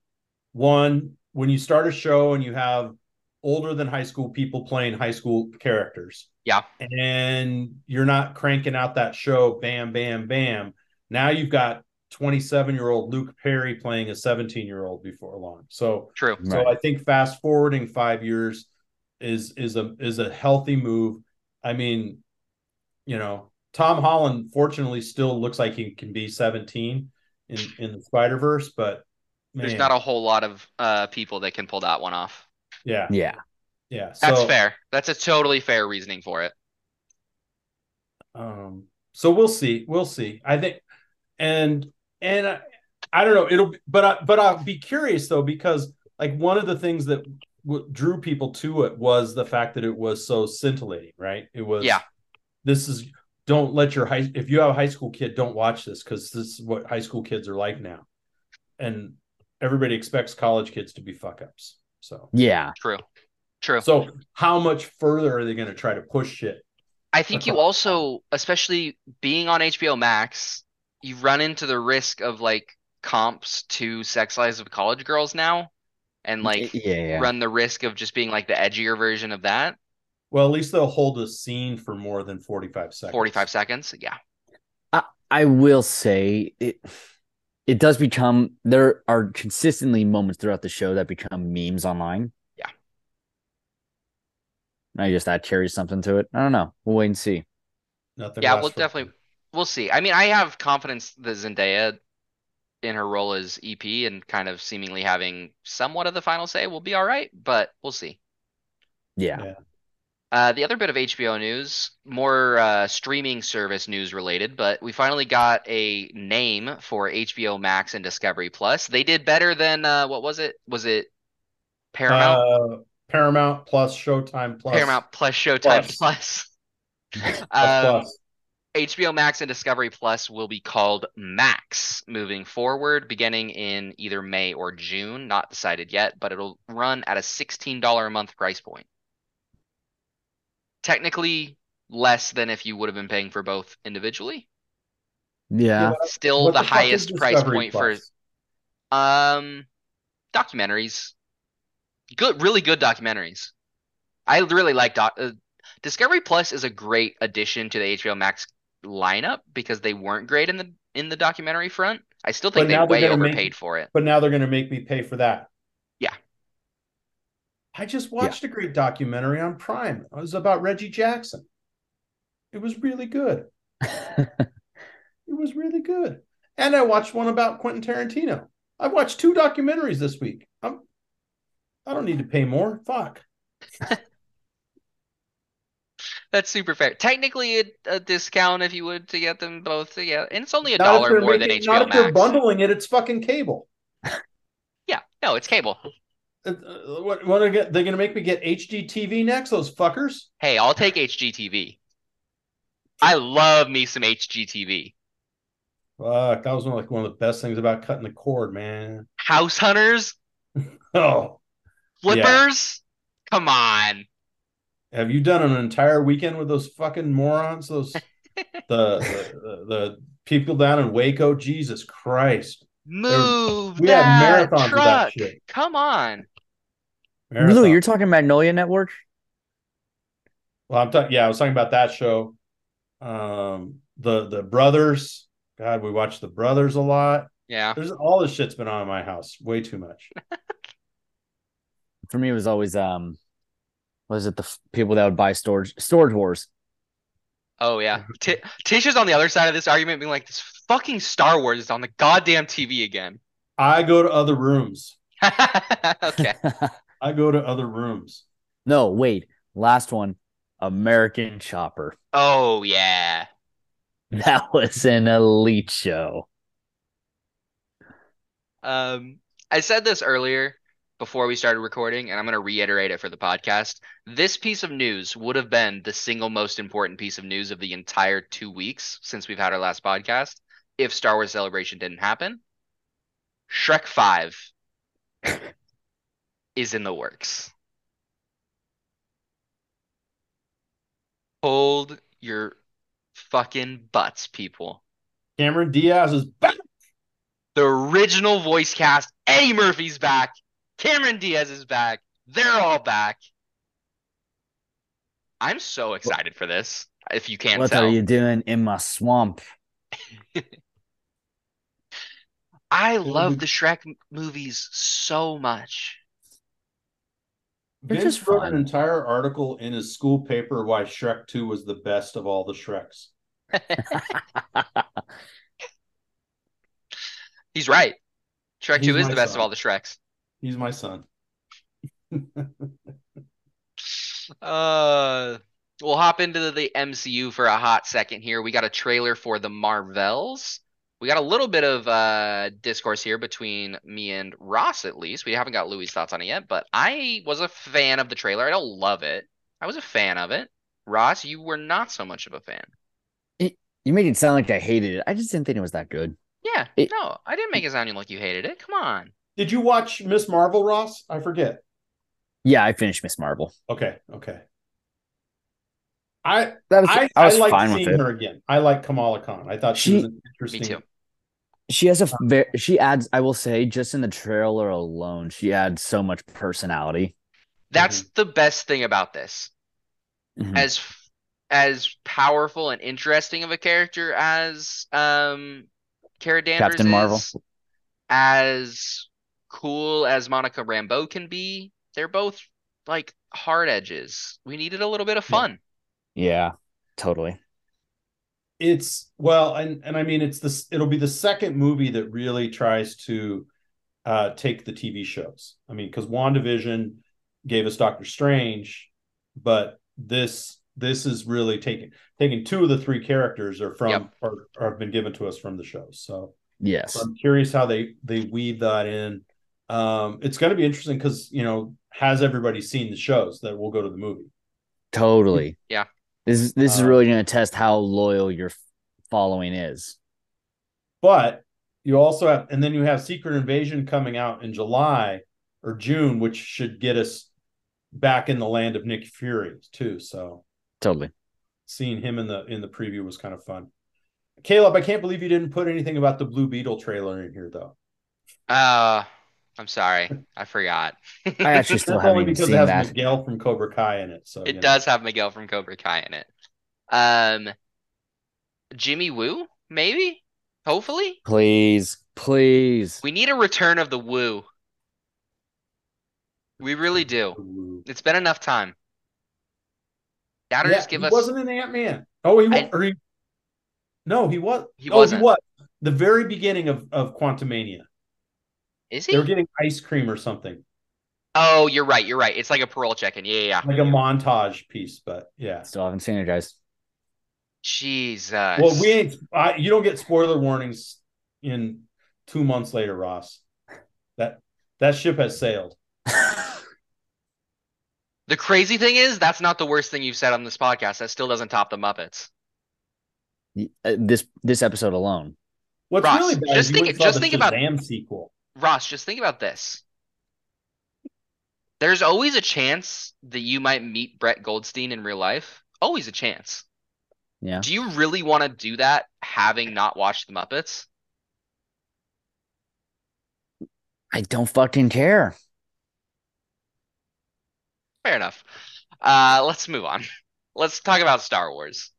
one, when you start a show and you have older than high school people playing high school characters, Yeah. and you're not cranking out that show, bam, bam, bam. Now you've got 27 year old Luke Perry playing a 17 year old before long. So True. so Right. I think fast forwarding five years is is a is a healthy move. I mean, you know, Tom Holland fortunately still looks like he can be 17 in in the Spider Verse, but There's not a whole lot of uh, people that can pull that one off. yeah Yeah. yeah. That's fair. That's a totally fair reasoning for it. Um, so we'll see. We'll see. I think, and and I, I don't know. It'll, but I, but I'll be curious though because like one of the things that w- drew people to it was the fact that it was so scintillating. Right? It was. Yeah. This is. Don't let your high. If you have a high school kid, don't watch this because this is what high school kids are like now, and everybody expects college kids to be fuck ups. So. Yeah. True. True. So how much further are they going to try to push shit? I think you also, especially being on HBO Max, you run into the risk of like comps to Sex Lives of College Girls now, and like yeah, yeah. run the risk of just being like the edgier version of that. Well, at least they'll hold a scene for more than 45 seconds. 45 seconds. Yeah. I I will say it it does become there are consistently moments throughout the show that become memes online. Yeah. I guess that carries something to it. I don't know. We'll wait and see. Nothing Yeah, we'll forever. definitely we'll see. I mean, I have confidence that Zendaya in her role as EP and kind of seemingly having somewhat of the final say will be all right, but we'll see. Yeah. Yeah. Uh, the other bit of HBO news, more uh, streaming service news related, but we finally got a name for HBO Max and Discovery Plus. They did better than uh, what was it? Was it Paramount? Uh, Paramount plus Showtime plus Paramount Plus Showtime Plus. plus, Um, plus. HBO Max and Discovery Plus will be called Max moving forward, beginning in either May or June. Not decided yet, but it'll run at a $16 a month price point. Technically less than if you would have been paying for both individually. Yeah. Still What the, fuck is highest price Discovery point Plus? for um documentaries. Good, really good documentaries. I really like doc. Uh, Discovery Plus is a great addition to the HBO Max lineup because they weren't great in the in the documentary front. I still think they way gonna make- overpaid for it. But now they're going to make me pay for that. Yeah. I just watched a great documentary on Prime. It was about Reggie Jackson. It was really good. It was really good. And I watched one about Quentin Tarantino. I've watched two documentaries this week. I'm I don't need to pay more. Fuck. That's super fair. Technically, a, a discount if you would to get them both together, and it's only a Not dollar more than making- Not HBO if they're bundling it, it's fucking cable. Yeah, no, it's cable. Uh, uh, What, what are they going to make me get HGTV next? Those fuckers. Hey, I'll take HGTV. I love me some HGTV. Fuck, that was one, like one of the best things about cutting the cord, man. House Hunters, Oh, Flippers. Come on. Have you done an entire weekend with those fucking morons? Those the, the, the the people down in Waco. Jesus Christ, Move we had that marathons of that truck. shit. Come on. Lou, you're talking Magnolia Network? Well, I'm talking. Yeah, I was talking about that show. Um, the the brothers. God, we watch the brothers a lot. Yeah. There's all this shit's been on in my house. Way too much. For me, it was always um, was it the f- people that would buy storage Storage Wars? Oh yeah. T- Tisha's on the other side of this argument, being like, "This fucking Star Wars is on the goddamn TV again." I go to other rooms. okay. I go to other rooms. no, wait, last one, American Chopper. Oh yeah. That was an elite show. Um, I said this earlier before we started recording, and I'm going to reiterate it for the podcast. This piece of news would have been the single most important piece of news of the entire two weeks since we've had our last podcast if Star Wars Celebration didn't happen. Shrek 5 is in the works. Hold your fucking butts, people. Cameron Diaz is back. The original voice cast, Eddie Murphy's back. Cameron Diaz is back. They're all back. I'm so excited for this. If you can't what tell, are you doing in my swamp? I love the Shrek movies so much. They're Vince just wrote fun. an entire article in his school paper why Shrek 2 was the best of all the Shreks. He's right. Shrek He's 2 is the best son. of all the Shreks. He's my son. Uh, we'll hop into the MCU for a hot second here. We got a trailer for the Marvels. We got a little bit of uh discourse here between me and Ross, at least. We haven't got Louie's thoughts on it yet, but I was a fan of the trailer. I don't love it. I was a fan of it. Ross, you were not so much of a fan. You made it sound like I hated it. I just didn't think it was that good. Yeah, It- no, I didn't make it sound like you hated it. Come on. Did you watch Miss Marvel, Ross? I forget. Yeah, I finished Miss Marvel. Okay, okay. I That was I, I, was like fine with seeing it. her again. I like Kamala Khan. I thought she, She- was an Me interesting. too. She has a very she adds. I will say, just in the trailer alone, she adds so much personality. That's the best thing about this. Mhm. as as powerful and interesting of a character as um Carol Danvers Captain Marvel. as cool as Monica Rambeau can be, they're both like hard edges. We needed a little bit of Yeah. fun. Yeah, totally. It's well, and and I mean, it's this. It'll be the second movie that really tries to uh take the TV shows. I mean, because WandaVision gave us Doctor Strange, but this this is really taking taking two of the three characters are from Yep. or, or have been given to us from the shows. So Yes. So I'm curious how they they weave that in. Um, it's going to be interesting because you know has everybody seen the shows that will go to the movie? Totally. Yeah. This is this is Uh, really going to test how loyal your following is. But you also have, and then you have Secret Invasion coming out in July or June, which should get us back in the land of Nick Fury too. So Totally. seeing him in the in the preview was kind of fun. Kalib, I can't believe you didn't put anything about the Blue Beetle trailer in here though. Uh I'm sorry, I forgot. I actually still That's haven't only even because seen it has that. Miguel from Cobra Kai in it. So It you know. does have Miguel from Cobra Kai in it. Um, Jimmy Woo, maybe, hopefully. Please, please. We need a return of the Woo. We really do. It's been enough time. Gotta Yeah, just give he us. wasn't an Ant Man. Oh, he was. I- Or he, no, he was. He oh, wasn't. he was. The very beginning of of Quantumania, Is it they were he? getting ice cream or something, Oh, you're right. You're right. It's like a parole check-in. Yeah, yeah, yeah. like a montage piece. But yeah. Still haven't seen it, guys. Jesus. Well, we ain't. I, you don't get spoiler warnings in two months later, Ross. That that ship has sailed. The crazy thing is, that's not the worst thing you've said on this podcast. That still doesn't top the Muppets. Uh, this this episode alone. What's Ross, really bad just is you think- went just the think about- Shazam sequel. Ross, just think about this. There's always a chance that you might meet Brett Goldstein in real life. Always a chance. Yeah. Do you really want to do that having not watched the Muppets? I don't fucking care. Fair enough. Uh, let's move on. Let's talk about Star Wars.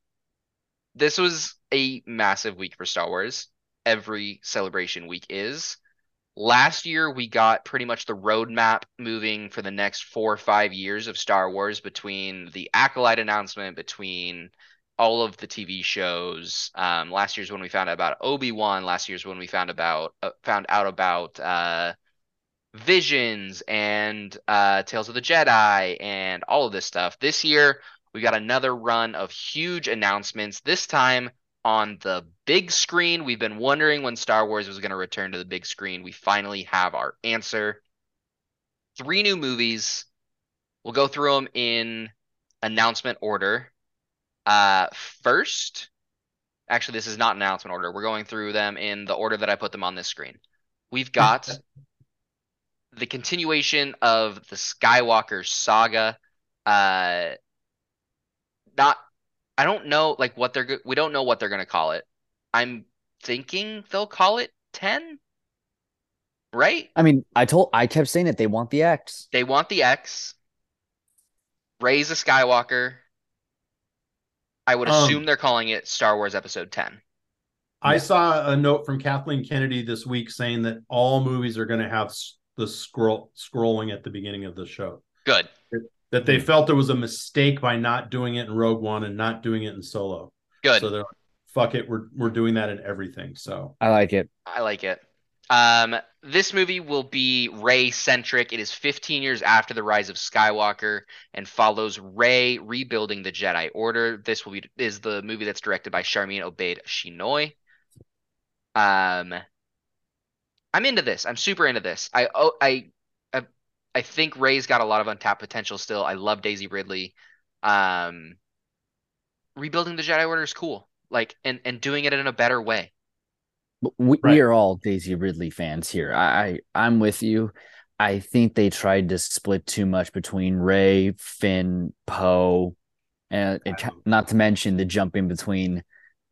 This was a massive week for Star Wars. Every celebration week is. Last year, we got pretty much the roadmap moving for the next four or five years of Star Wars between the Acolyte announcement, between all of the TV shows. Um, last year's when we found out about Obi-Wan. Last year's when we found about uh, found out about uh, Visions and uh, Tales of the Jedi and all of this stuff. This year, we got another run of huge announcements. This time on the big screen. We've been wondering when Star Wars was going to return to the big screen. We finally have our answer. Three new movies. We'll go through them in announcement order. Uh, first, actually, this is not announcement order. We're going through them in the order that I put them on this screen. We've got the continuation of the Skywalker saga. Uh, not, I don't know like what they're we don't know what they're gonna call it. I'm thinking they'll call it ten, right? I mean, I told I kept saying it. They want the X. They want the X. Rise of Skywalker. I would Um, assume they're calling it Star Wars Episode Ten. I saw a note from Kathleen Kennedy this week saying that all movies are going to have the scroll scrolling at the beginning of the show. Good. That they felt there was a mistake by not doing it in Rogue One and not doing it in Solo. Good. So they're like, fuck it, we're we're doing that in everything. So I like it. I like it. Um, this movie will be Rey centric. It is 15 years after the rise of Skywalker and follows Rey rebuilding the Jedi Order. This will be is the movie that's directed by Sharmeen Obaid-Chinoy. Um, I'm into this. I'm super into this. I oh I I, I think Rey's got a lot of untapped potential still. I love Daisy Ridley. Um, rebuilding the Jedi Order is cool. Like and and doing it in a better way. We, Right. we are all Daisy Ridley fans here. I, I I'm with you. I think they tried to split too much between Rey, Finn, Poe, and it, not to mention the jumping between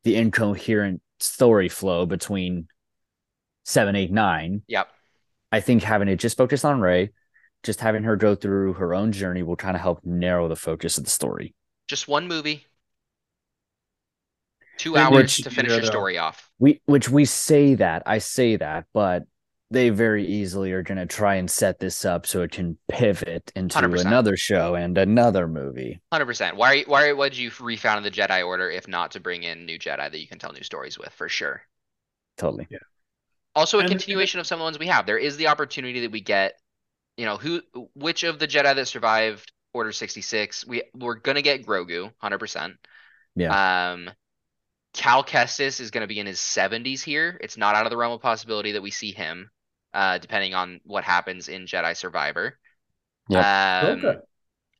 the incoherent story flow between seven, eight, nine. Yep. I think having it just focus on Rey, just having her go through her own journey will kind of help narrow the focus of the story. Just one movie. Two hours did to finish cheat your it up. story off. We which we say that, I say that, but they very easily are going to try and set this up so it can pivot into 100%. another show and another movie. Hundred percent. Why? Why would you refound the Jedi Order if not to bring in new Jedi that you can tell new stories with? For sure. Totally. Yeah. Also, a And- continuation of some of the ones we have. There is the opportunity that we get. You know, who, which of the Jedi that survived Order sixty six? We we're gonna get Grogu, hundred percent. Yeah. Um, Cal Kestis is gonna be in his seventies here. It's not out of the realm of possibility that we see him, uh, depending on what happens in Jedi Survivor. Yeah. Um, Okay.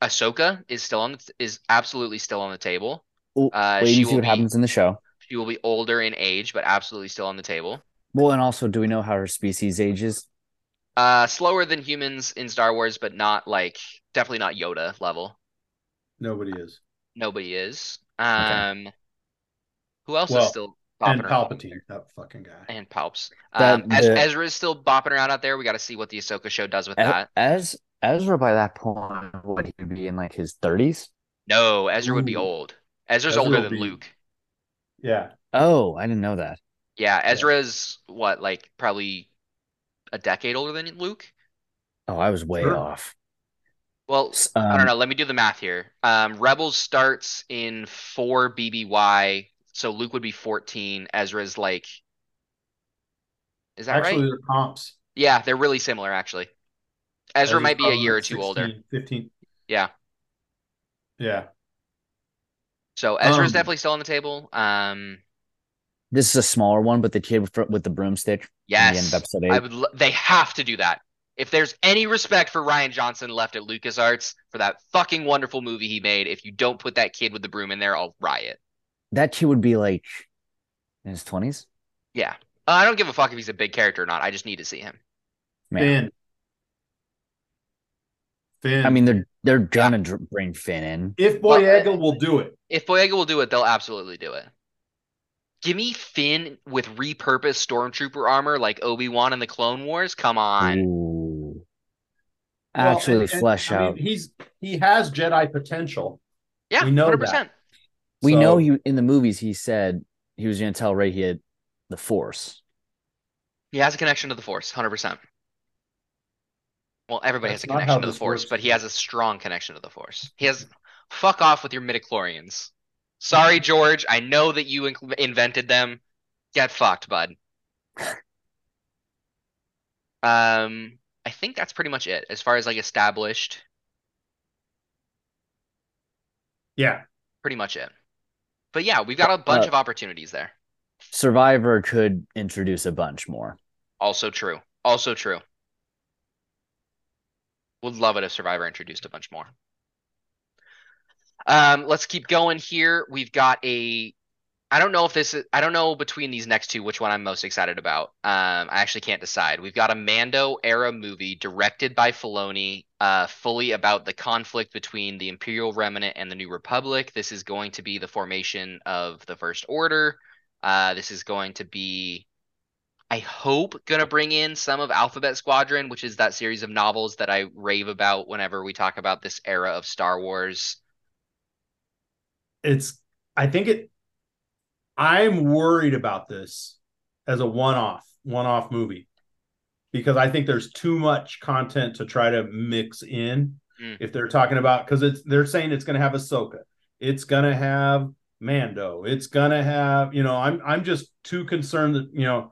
Ahsoka is still on the, is absolutely still on the table. Ooh, Uh, Waiting she see what be happens in the show. she will be older in age, but absolutely still on the table. Well, and also, do we know how her species ages? Uh, slower than humans in Star Wars, but not like definitely not Yoda level. Nobody is. Nobody is. Um, who else Well- is still? and bopping around. And Palpatine, that fucking guy. And Palps. That- Um, Ez- the- Ezra is still bopping around out there. We got to see what the Ahsoka show does with A- that. As Ezra by that point, would he be in like his thirties? No, Ezra would be old. Ezra's Ezra older than be- Luke. Yeah, Oh, I didn't know that. Yeah, Ezra's what, like probably a decade older than Luke? Oh, I was way Sure. off. Well, I don't um, know. Let me do the math here. Um, Rebels starts in four BBY, so Luke would be 14. Ezra's like, is that actually, right? they're comps. Yeah, they're really similar actually. Ezra Ezra's might be a year or like two older. 15. Yeah. Yeah. So Ezra's Um, definitely still on the table. Um, This is a smaller one, but the kid with, with the broomstick. at the end yes, of episode I would. lo- They have to do that. If there's any respect for Rian Johnson left at LucasArts for that fucking wonderful movie he made, if you don't put that kid with the broom in there, I'll riot. That kid would be like in his twenties. Yeah. Uh, I don't give a fuck if he's a big character or not. I just need to see him. Man, Finn. Finn. I mean, they're they're gonna dr- bring Finn in. if Well, Boyega will do it, If Boyega will do it, they'll absolutely do it. Give me Finn with repurposed stormtrooper armor like Obi-Wan in the Clone Wars. Come on. Ooh. Well, Actually, and- and, flesh I mean, out. he's he has Jedi potential. Yeah, we know 100%. We So- know he in the movies. He said he was gonna tell Rey he had the Force. He has a connection to the Force, 100%. Well, everybody That's has a connection to the Force, works. but he has a strong connection to the Force. He has fuck off with your midichlorians. Sorry, George. I know that you in- invented them. Get fucked, bud. Um, I think that's pretty much it as far as like established. Yeah. Pretty much it. But yeah, we've got a bunch Uh, of opportunities there. Survivor could introduce a bunch more. Also true. Also true. Would love it if Survivor introduced a bunch more. Um, let's keep going here. We've got a. I don't know if this is. I don't know between these next two which one I'm most excited about. Um, I actually can't decide. We've got a Mando era movie directed by Filoni, uh, fully about the conflict between the Imperial Remnant and the New Republic. This is going to be the formation of the First Order. Uh, this is going to be I hope gonna bring in some of Alphabet Squadron, which is that series of novels that I rave about whenever we talk about this era of Star Wars. It's I think it I'm worried about this as a one-off, one-off movie. Because I think there's too much content to try to mix in Mm. if they're talking about because it's they're saying it's gonna have Ahsoka, it's gonna have Mando, it's gonna have, you know, I'm I'm just too concerned that, you know,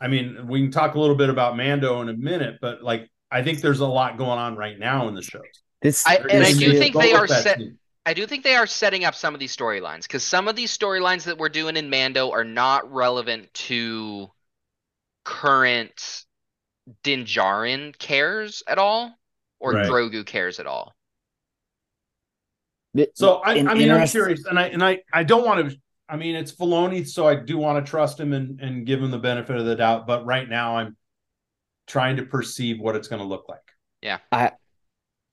I mean, we can talk a little bit about Mando in a minute, but like I think there's a lot going on right now in the shows. This I- and I do think they are set- team. I do think they are setting up some of these storylines because some of these storylines that we're doing in Mando are not relevant to current Din Djarin cares at all or Right. Grogu cares at all. So I, I mean, I'm interest- curious, and I and I I don't want to. I mean, it's Filoni, so I do want to trust him and and give him the benefit of the doubt. But right now, I'm trying to perceive what it's going to look like. Yeah, I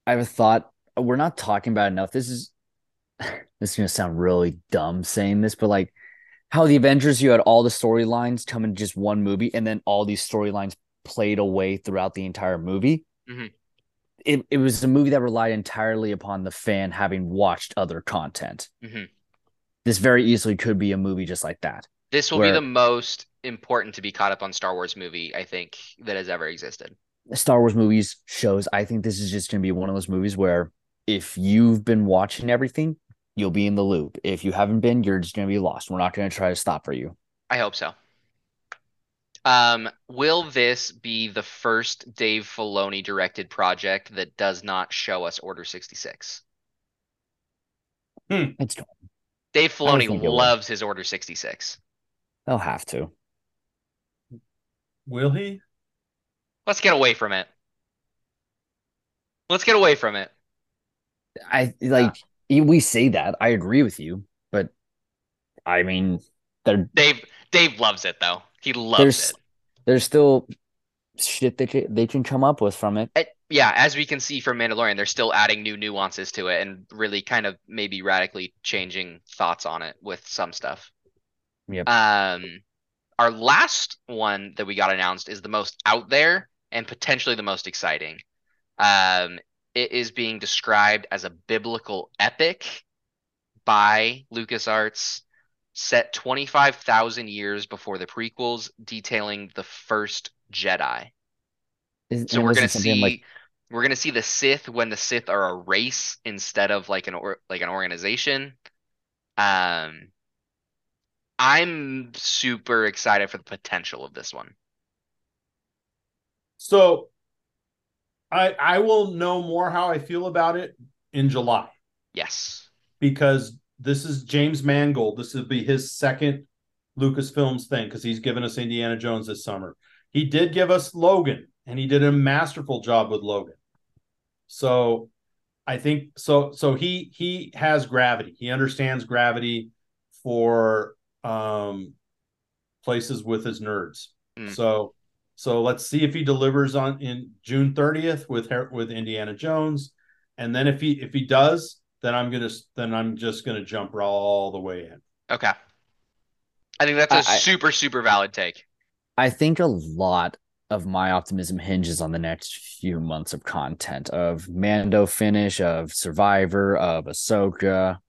I have a thought. We're not talking about enough. This is this is gonna sound really dumb saying this, but like how the Avengers, you had all the storylines come in just one movie, and then all these storylines played away throughout the entire movie. Mhm. It it was a movie that relied entirely upon the fan having watched other content. Mhm. This very easily could be a movie just like that. This will be the most important to be caught up on Star Wars movie I think that has ever existed. Star Wars movies, shows. I think this is just going to be one of those movies where if you've been watching everything, you'll be in the loop. If you haven't been, you're just going to be lost. We're not going to try to stop for you. I hope so. Um, will this be the first Dave Filoni directed project that does not show us Order 66? It's Dave I don't Filoni think it will. loves his Order 66. they'll have to. Will he? Let's get away from it. Let's get away from it. I like we say that. I agree with you, but I mean, there Dave Dave loves it though. He loves there's it. there's still shit that they, they can come up with from it. Yeah, as we can see from Mandalorian, they're still adding new nuances to it and really kind of maybe radically changing thoughts on it with some stuff. Yep. Um, our last one that we got announced is the most out there and potentially the most exciting. Um, it is being described as a biblical epic by LucasArts, set 25,000 years before the prequels, detailing the first Jedi. Is- So we're gonna see like we're gonna see the Sith when the Sith are a race instead of like an or like an organization. Um, I'm super excited for the potential of this one. So I I will know more how I feel about it in July Yes. because this is James Mangold. This will be his second Lucasfilms thing because he's given us Indiana Jones this summer. He did give us Logan, and he did a masterful job with Logan. So I think so. So he he has gravity. He understands gravity for um places with his nerds. Mm. So so let's see if he delivers on in June 30th with Har- with Indiana Jones, and then if he if he does, then I'm gonna then I'm just gonna jump all the way in. Okay. I think that's a I- I- super super valid take. I think a lot of my optimism hinges on the next few months of content of Mando finish, of Survivor, of Ahsoka.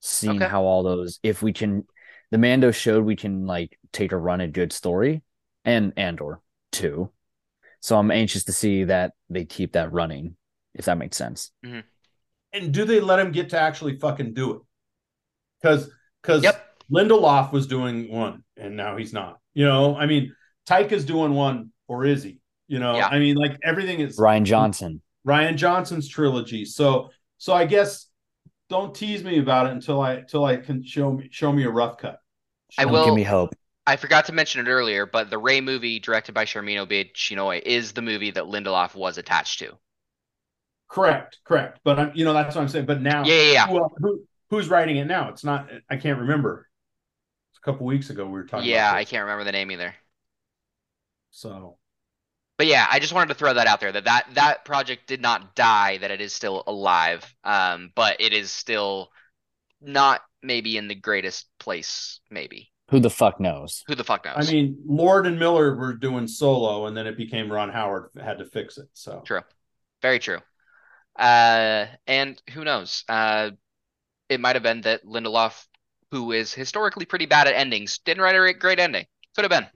Seeing Okay. how all those, if we can, the Mando showed we can like take a run at good story, and Andor too. So I'm anxious to see that they keep that running, if that makes sense. Mm-hmm. And do they let him get to actually fucking do it? Because because Yep. Lindelof was doing one, and now he's not. You know, I mean, Taika is doing one, or is he? You know, Yeah. I mean, like everything is Rian Johnson. Rian Johnson's trilogy. So so I guess don't tease me about it until I until I can show me show me a rough cut. I will- give me hope. I forgot to mention it earlier, but the Rey movie directed by Sharmino Chinoy is the movie that Lindelof was attached to. Correct, correct. But I'm you know that's what I'm saying. But now Yeah, yeah, yeah. who, who who's writing it now? It's not I can't remember. It's a couple weeks ago we were talking Yeah, I can't remember the name either. So But yeah, I just wanted to throw that out there that that, that project did not die, that it is still alive. Um, but it is still not maybe in the greatest place, maybe. Who the fuck knows? Who the fuck knows? I mean, Lord and Miller were doing solo, and then it became Ron Howard had to fix it. So True. Very true. Uh, and who knows? Uh, it might have been that Lindelof, who is historically pretty bad at endings, didn't write a great ending. Could have been.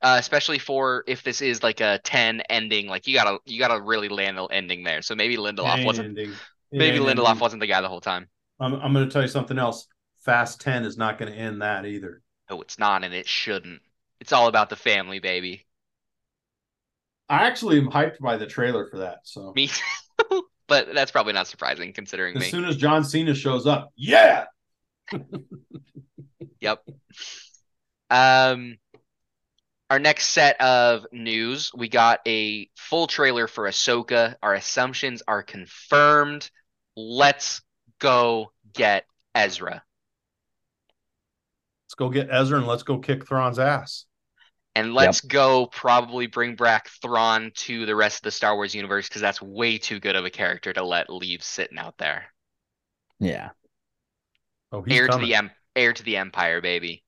Uh, especially for if this is like a 10 ending, like you gotta you gotta really land the ending there. So maybe it Lindelof wasn't ending. It maybe ain't Lindelof ending. wasn't the guy the whole time. I'm, I'm going to tell you something else. Fast Ten is not going to end that either. No, it's not, and it shouldn't. It's all about the family, baby. I actually am hyped by the trailer for that. So Me too. but that's probably not surprising considering as me. soon as John Cena shows up, yeah, Yep. Um, our next set of news, we got a full trailer for Ahsoka. Our assumptions are confirmed. Let's go get Ezra. Let's go get Ezra and let's go kick Thrawn's ass. And let's go probably bring back Thrawn to the rest of the Star Wars universe because that's way too good of a character to let leave sitting out there. Yeah. Oh, he's Heir to the em- heir to the Empire, baby.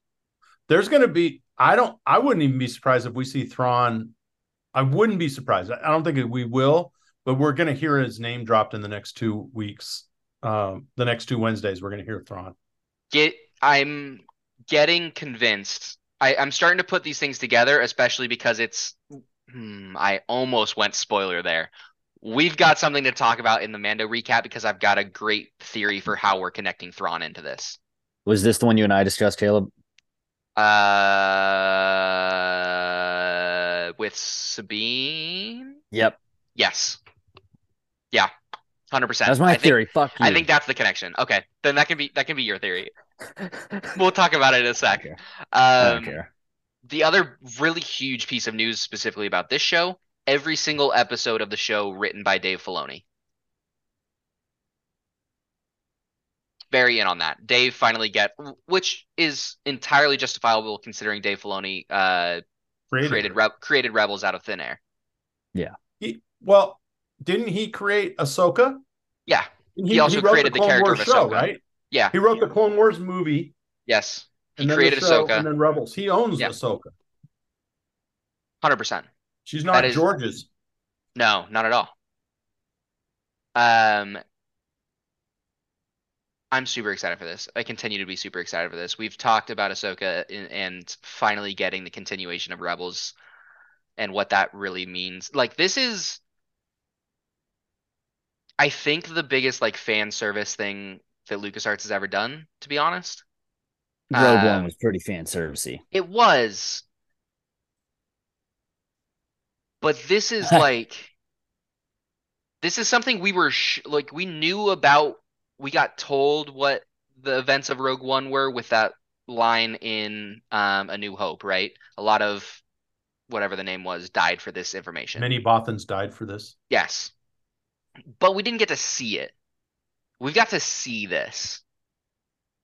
There's going to be. I don't. I wouldn't even be surprised if we see Thrawn. I wouldn't be surprised. I don't think we will, but we're going to hear his name dropped in the next two weeks. Um, the next two Wednesdays, we're going to hear Thrawn. Get I'm getting convinced. I, I'm starting to put these things together, especially because it's hmm, I almost went spoiler there. We've got something to talk about in the Mando recap because I've got a great theory for how we're connecting Thrawn into this. Was this the one you and I discussed, Kalib? Uh, with Sabine? Yep. Yes. Yeah. 100%. That's my I think- theory. Fuck you. I think that's the connection. Okay. Then that can be that can be your theory. We'll talk about it in a sec. Okay. I don't Um, care. the other really huge piece of news specifically about this show every single episode of the show written by Dave Filoni. Very in on that. Dave finally get, which is entirely justifiable considering Dave Filoni uh, created Re- created Rebels out of thin air. He, well, didn't he create Ahsoka? Yeah. Didn't He also wrote created the Clone character Wars of show, Ahsoka. right? Yeah. He wrote the Clone Wars movie, Yes. He and created the show, Ahsoka. and then Rebels. He owns Yep. Ahsoka. Hundred percent. She's not That is- George's. No, not at all. Um, I'm super excited for this. I continue to be super excited for this. We've talked about Ahsoka in, and finally getting the continuation of Rebels and what that really means. Like this is, I think, the biggest like fan service thing that LucasArts has ever done. To be honest, Rogue Um, One was pretty fan servicey. it was, but this is like, this is something we were sh like we knew about. We got told what the events of Rogue One were with that line in um, A New Hope, right? A lot of whatever the name was died for this information. Many Bothans died for this. Yes. But we didn't get to see it. We've got to see this.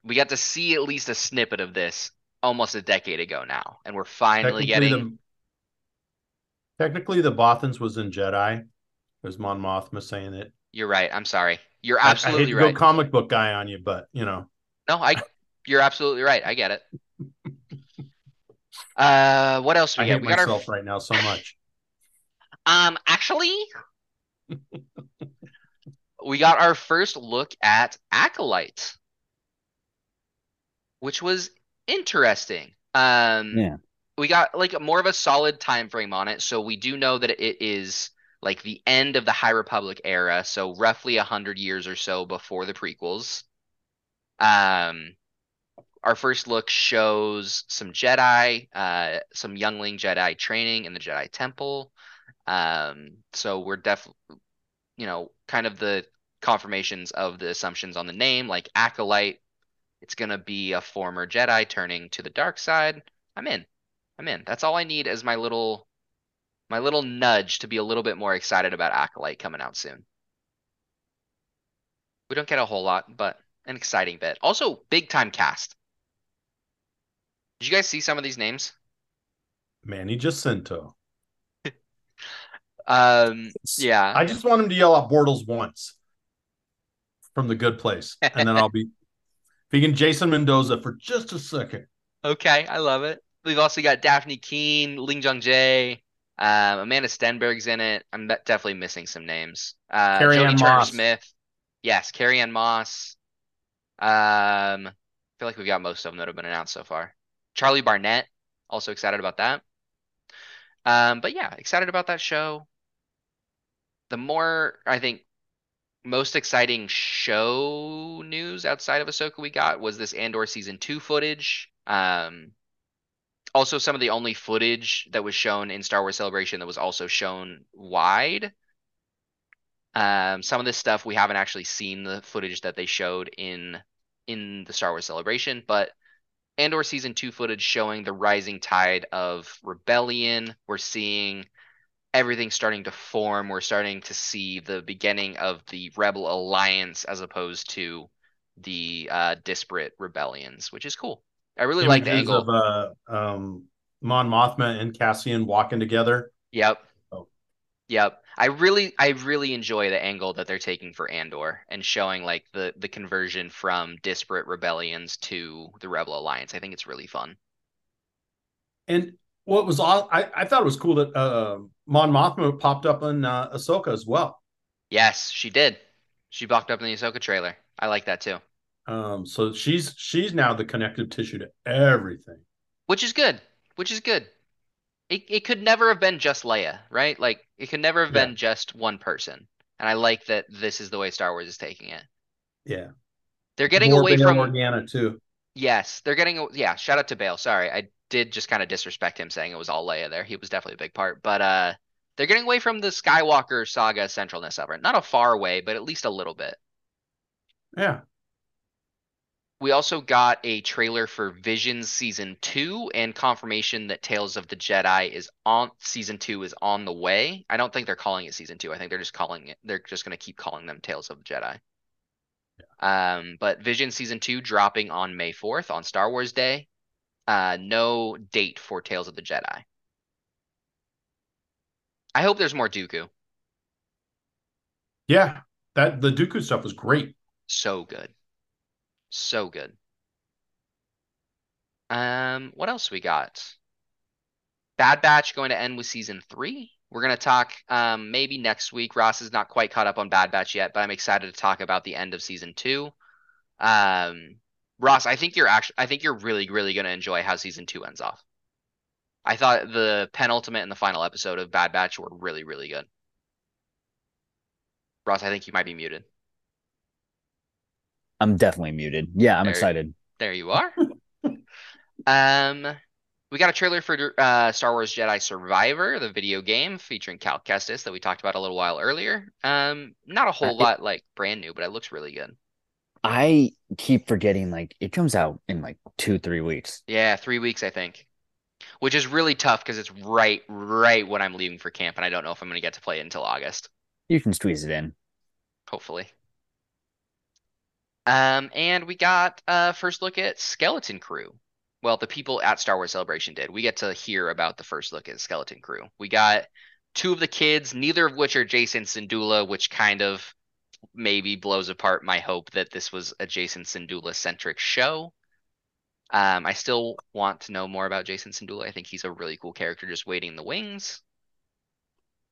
We got to see at least a snippet of this almost a decade ago now. And we're finally getting the technically the Bothans was in Jedi. There's Mon Mothma saying it. You're right. I'm sorry. You're I- I, absolutely hate to right. go comic book guy on you, but you know, No, I you're absolutely right. I get it. Uh what else do I we hate got? We got our myself right now so much. Um, actually, we got our first look at Acolyte, which was interesting. Um, Yeah. we got like more of a solid time frame on it, so we do know that it is like the end of the High Republic era, so roughly a hundred years or so before the prequels. Um, our first look shows some Jedi, uh, some youngling Jedi training in the Jedi Temple. Um, so we're definitely, you know, kind of the confirmations of the assumptions on the name, like Acolyte. It's gonna be a former Jedi turning to the dark side. I'm in. I'm in. That's all I need as my little, my little nudge to be a little bit more excited about Acolyte coming out soon. We don't get a whole lot, but an exciting bit. Also, big time cast. Did you guys see some of these names? Manny Jacinto. Um, yeah. I just want him to yell out Bortles once from the good place. And then I'll be can Jason Mendoza for just a second. Okay, I love it. We've also got Dafne Keen, Ling Jung Jae, um, Amandla Stenberg's in it. I'm definitely missing some names. Uh, Carrie Ann Turner Moss. Smith. Yes, Carrie Ann Moss. Um, I feel like we've got most of them that have been announced so far. Charlie Barnett, also excited about that. Um, but yeah, excited about that show. The more I think most exciting show news outside of Ahsoka we got was this Andor season two footage. Um, also some of the only footage that was shown in Star Wars Celebration that was also shown wide. Um, some of this stuff we haven't actually seen the footage that they showed in in the Star Wars Celebration, but Andor season two footage showing the rising tide of rebellion. We're seeing everything starting to form. We're starting to see the beginning of the Rebel Alliance as opposed to the uh, disparate rebellions, which is cool. I really like the angle. of uh, um, Mon Mothma and Cassian walking together. Yep. Oh. Yep. I really I really enjoy the angle that they're taking for Andor and showing like the the conversion from disparate rebellions to the Rebel Alliance. I think it's really fun. And what was all I, I thought it was cool that uh, Mon Mothma popped up in uh, Ahsoka as well. Yes, she did. She bucked up in the Ahsoka trailer. I like that too. Um, so she's she's now the connective tissue to everything. Which is good. Which is good. It it could never have been just Leia, right? Like it could never have Yeah. been just one person. And I like that this is the way Star Wars is taking it. Yeah, They're getting More away from Organa too. Yes, they're getting yeah, shout out to Bail. Sorry, I did just kind of disrespect him saying it was all Leia there. He was definitely a big part. But uh they're getting away from the Skywalker saga centralness of it. Not a far away, but at least a little bit. Yeah, We also got a trailer for Visions season 2 and confirmation that Tales of the Jedi is on season 2 is on the way. I don't think they're calling it season 2. I think they're just calling it they're just going to keep calling them Tales of the Jedi. Um but Vision season 2 dropping on May 4th on Star Wars Day. Uh no date for Tales of the Jedi. I hope there's more Dooku. yeah. That the Dooku stuff was great. So good. So good. Um, what else we got? Bad Batch going to end with season three. We're gonna talk um maybe next week. Ross is not quite caught up on Bad Batch yet, but I'm excited to talk about the end of season two. Um, Ross, I think you're actually, I think you're really, really gonna enjoy how season two ends off. I thought the penultimate and the final episode of Bad Batch were really, really good. Ross, I think you might be muted. I'm definitely muted. Yeah, I'm There- excited. There you are. um, we got a trailer for uh, Star Wars Jedi Survivor, the video game featuring Cal Kestis that we talked about a little while earlier. Um, not a whole Uh, lot like brand new, but it looks really good. I keep forgetting like it comes out in like two, three weeks. Yeah, three weeks I think, which is really tough because it's right, right when I'm leaving for camp, and I don't know if I'm gonna get to play it until August. You can squeeze it in. hopefully. Um, and we got a first look at Skeleton Crew. Well, the people at Star Wars Celebration did. We get to hear about the first look at Skeleton Crew. We got two of the kids, neither of which are Jacen Syndulla, which kind of maybe blows apart my hope that this was a Jacen Syndulla centric show. Um, I still want to know more about Jacen Syndulla. I think he's a really cool character just waiting in the wings.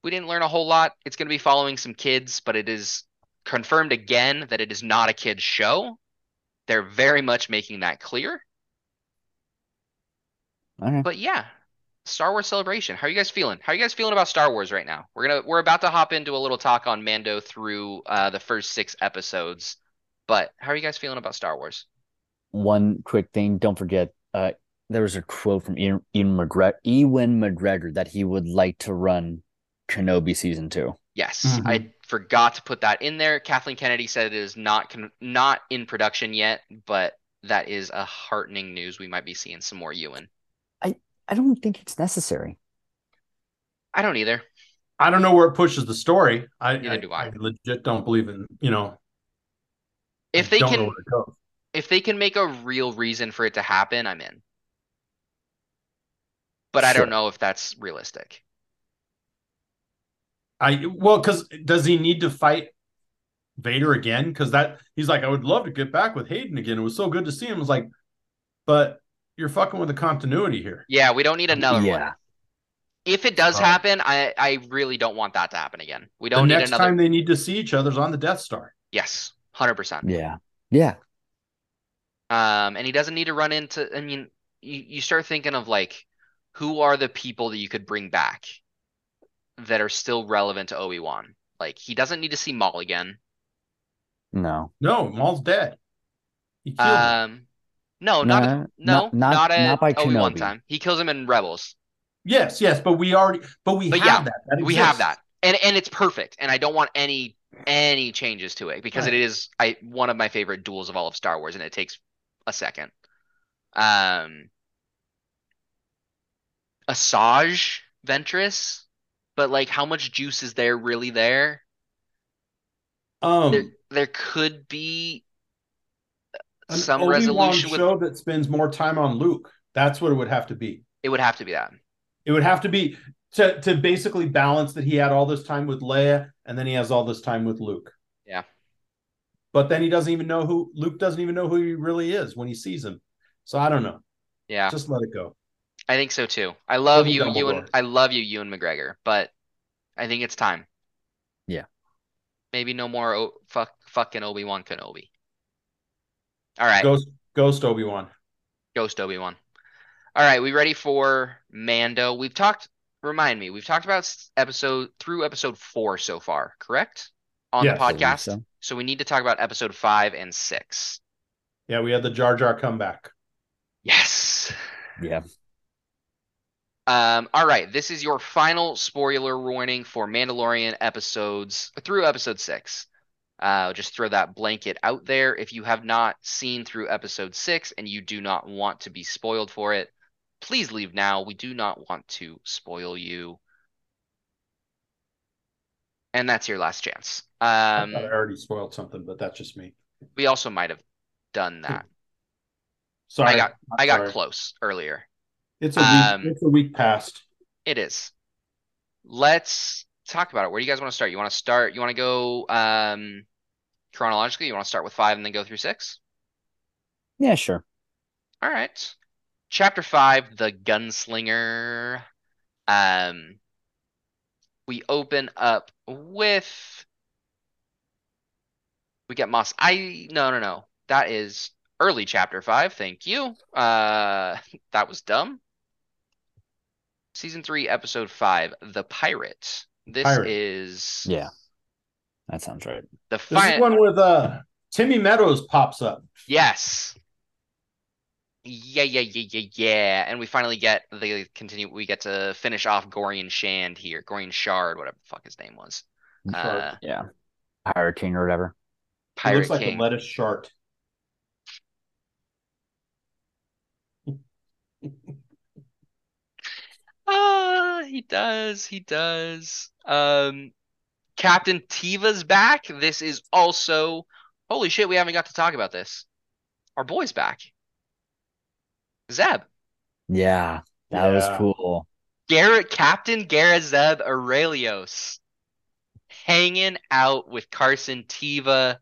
We didn't learn a whole lot. It's going to be following some kids, but it is confirmed again that it is not a kids show. They're very much making that clear. But yeah, Star Wars Celebration. How are you guys feeling? How are you guys feeling about Star Wars right now? We're gonna we're about to hop into a little talk on Mando through uh, the first six episodes. But how are you guys feeling about Star Wars? One quick thing, don't forget, uh, there was a quote from Ian, Ian McGregor, Ewan McGregor that he would like to run Kenobi season two. Yes, Mhm. I forgot to put that in there. Kathleen Kennedy said it is not con- not in production yet, but that is a heartening news. We might be seeing some more Ewan. I don't think it's necessary. I don't either. I don't know where it pushes the story. I, Neither do I. legit don't believe in you know. If I they can where it goes. if they can make a real reason for it to happen, I'm in. But I Sure. don't know if that's realistic. I well, because does he need to fight Vader again? Because that he's like, I would love to get back with Hayden again. It was so good to see him. It's like, but you're fucking with the continuity here. Yeah, we don't need another one. If it does Oh. happen, I I really don't want that to happen again. We don't need next another. time they need to see each other's on the Death Star. Yes, hundred percent. Yeah. Yeah. Um, and he doesn't need to run into. I mean, you you start thinking of like, who are the people that you could bring back that are still relevant to Obi Wan? Like, he doesn't need to see Maul again. No. No, Maul's dead. He killed him. No, not No, at, no, not- not- not at not by Obi Wan Kenobi. time. He kills him in Rebels. Yes, yes, but we already, but we But have yeah, that. that we have that and and it's perfect and i don't want any any changes to it because Right. it is i one of my favorite duels of all of star wars and it takes a second um asajj ventress but like how much juice is there really there Um, there there could be an some Obi-Wan resolution with show that spends more time on Luke. That's what it would have to be. it would have to be that It would have to be to to basically balance that he had all this time with Leia and then he has all this time with Luke. Yeah. But then he doesn't even know who Luke doesn't even know who he really is when he sees him. So I don't know. yeah Just let it go. i think so too i love Little you you and i love you you and mcgregor but i think it's time Yeah. maybe no more o- fuck fucking obi-wan kenobi all right Ghost Ghost Obi-Wan. Ghost Obi-Wan. All right, we ready for Mando? We've talked, remind me, we've talked about episode through episode four so far, correct? On Yes. the podcast. so. So we need to talk about episode five and six. Yeah, we had the Jar Jar comeback. Yes. Yeah. Um, all right, this is your final spoiler warning for Mandalorian episodes through episode six. Uh, just throw that blanket out there. If you have not seen through episode six and you do not want to be spoiled for it, please leave now. We do not want to spoil you. And that's your last chance. I Um, thought I already spoiled something, but that's just me. we also might have done that. Sorry. I got I'm I got sorry. close earlier. It's a week. Um, it's a week past. It is. Let's talk about it. Where do you guys want to start? You want to start? You want to go um chronologically? You want to start with five and then go through six? Yeah, sure. All right. chapter five, the gunslinger. Um, we open up with we get Moss. I no no no. That is early chapter five. Thank you. Uh, that was dumb. Season three, episode five, the pirate. This Pirate. is Yeah. That sounds right. the This fi- is one with uh Timmy Meadows pops up. Yes. Yeah, yeah, yeah, yeah, yeah. And we finally get the continue. We get to finish off Gorian Shand here. Gorian Shard, whatever the fuck his name was. Uh, Yeah. Pirate King or whatever. He Pirate looks like King. a lettuce shark. Ah, he does. He does. Um, Captain Teva's back. This is also holy shit. We haven't got to talk about this. Our boy's back. Zeb. Yeah. That was cool. Garrett, Captain Garazeb Orrelios, hanging out with Carson Teva.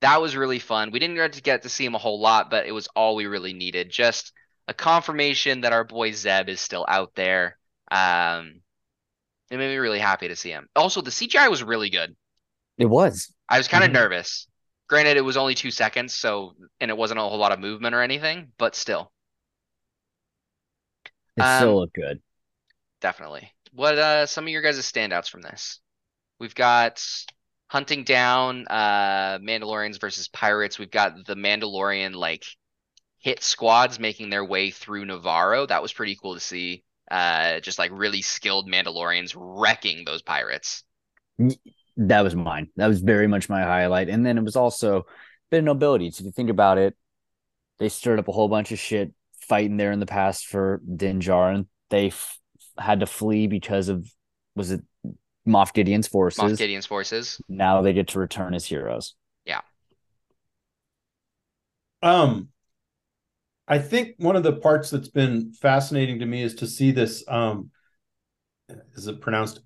That was really fun. We didn't get to get to see him a whole lot, but it was all we really needed. Just a confirmation that our boy Zeb is still out there. Um, it made me really happy to see him. Also, the CGI was really good. It was. I was kind of Mhm. nervous. Granted, it was only two seconds, so and it wasn't a whole lot of movement or anything, but still. It Um, still looked good. Definitely. What uh some of your guys' standouts from this? We've got hunting down uh Mandalorians versus pirates. We've got the Mandalorian like hit squads making their way through Nevarro. That was pretty cool to see. Uh just like really skilled Mandalorians wrecking those pirates. That was mine. That was very much my highlight. And then it was also a bit of nobility. So if you think about it, they stirred up a whole bunch of shit fighting there in the past for Din Djarin. They f- had to flee because of was it Moff Gideon's forces. Moff Gideon's forces. Now they get to return as heroes. Yeah. Um, I think one of the parts that's been fascinating to me is to see this. Um, is it pronounced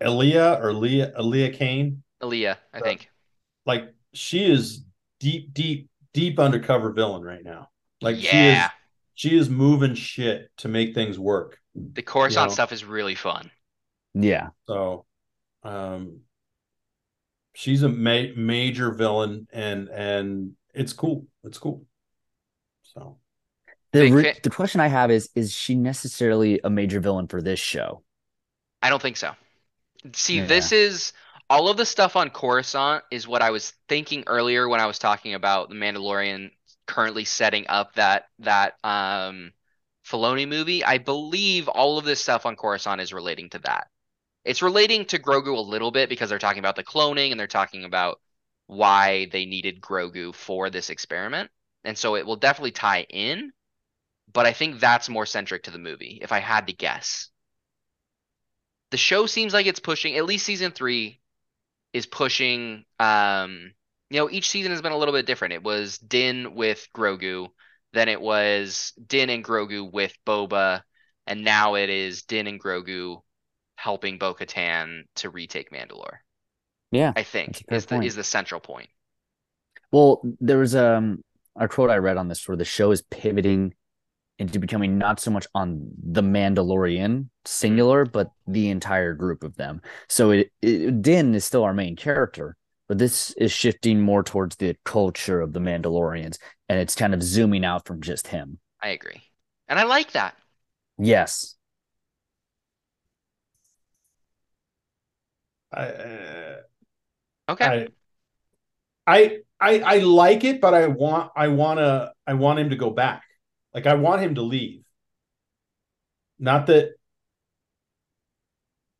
Elia or Leah Elia Kane? Aaliyah, I think. Like she is deep, deep, deep undercover villain right now. Like she is, she is moving shit to make things work. The Coruscant know. stuff is really fun. Yeah. So, um, she's a ma- major villain, and and it's cool. It's cool. So The re- the question I have is is she necessarily a major villain for this show? I don't think so. See, Yeah. this is all of the stuff on Coruscant is what I was thinking earlier when I was talking about the Mandalorian currently setting up that that um Filoni movie. I believe all of this stuff on Coruscant is relating to that. It's relating to Grogu a little bit because they're talking about the cloning and they're talking about why they needed Grogu for this experiment. And so it will definitely tie in, but I think that's more centric to the movie, if I had to guess the show seems like it's pushing at least season three is pushing um you know each season has been a little bit different it was din with grogu then it was din and grogu with boba and now it is din and grogu helping bo-katan to retake mandalore Yeah. i think that's a fair is the point. is the central point Well, there was um a quote I read on this where the show is pivoting into becoming not so much on the Mandalorian singular, but the entire group of them. So it, it Din is still our main character, but this is shifting more towards the culture of the Mandalorians, and it's kind of zooming out from just him. i agree and i like that Yes. I. Uh, okay I, I I I like it, but I want I want to I want him to go back. Like I want him to leave. Not that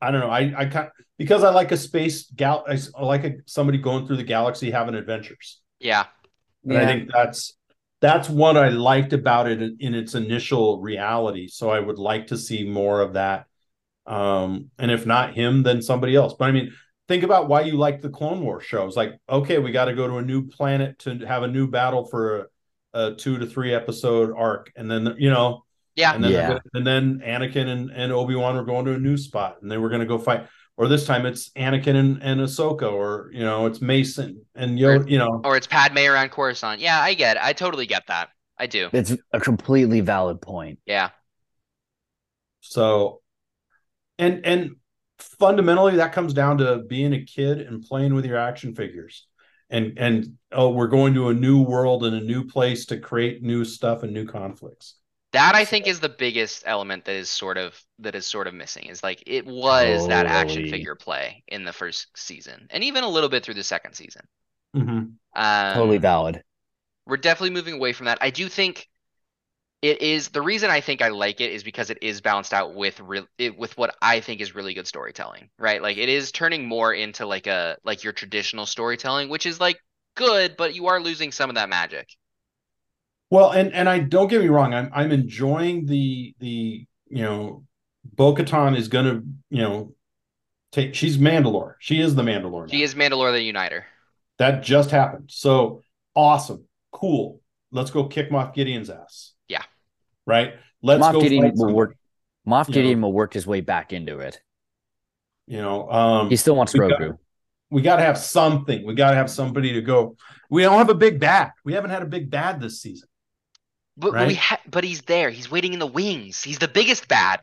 I don't know. I I can because I like a space gal. I, I like a, somebody going through the galaxy having adventures. yeah And I think that's that's what I liked about it in, in its initial reality. So I would like to see more of that. Um, and if not him, then somebody else. But I mean, think about why you like the Clone War shows. Like, okay, we got to go to a new planet to have a new battle for a, a two to three episode arc, and then you know, yeah and then Yeah. and then Anakin and, and Obi Wan were going to a new spot, and they were going to go fight. Or this time it's Anakin and, and Ahsoka, or you know, it's Mason and Yoda. You know, or it's padme around coruscant yeah i get it i totally get that I do. It's a completely valid point. Yeah. So, and and fundamentally, that comes down to being a kid and playing with your action figures, and and oh, we're going to a new world and a new place to create new stuff and new conflicts. That I think is the biggest element that is sort of that is sort of missing. Is like it was that action Totally. figure play in the first season, and even a little bit through the second season. Mm-hmm. Um, Totally valid. we're definitely moving away from that. I do think it is the reason I think I like it is because it is balanced out with real with what I think is really good storytelling, right? Like it is turning more into like a like your traditional storytelling, which is like good, but you are losing some of that magic. Well, and and I don't get me wrong, I'm I'm enjoying the the you know, Bo-Katan is gonna you know take she's Mandalore. She is the Mandalore. She is Mandalore the Uniter. That just happened. So awesome, cool. Let's go kick Moff Gideon's ass. Yeah. Right. Let's Moff go. Gideon fight will work. Moff You Gideon know. will work his way back into it. You know, um, He still wants we got- Grogu. we got to have something. We got to have somebody to go. We don't have a big bad. We haven't had a big bad this season. But, but we ha- but he's there. He's waiting in the wings. He's the biggest bad.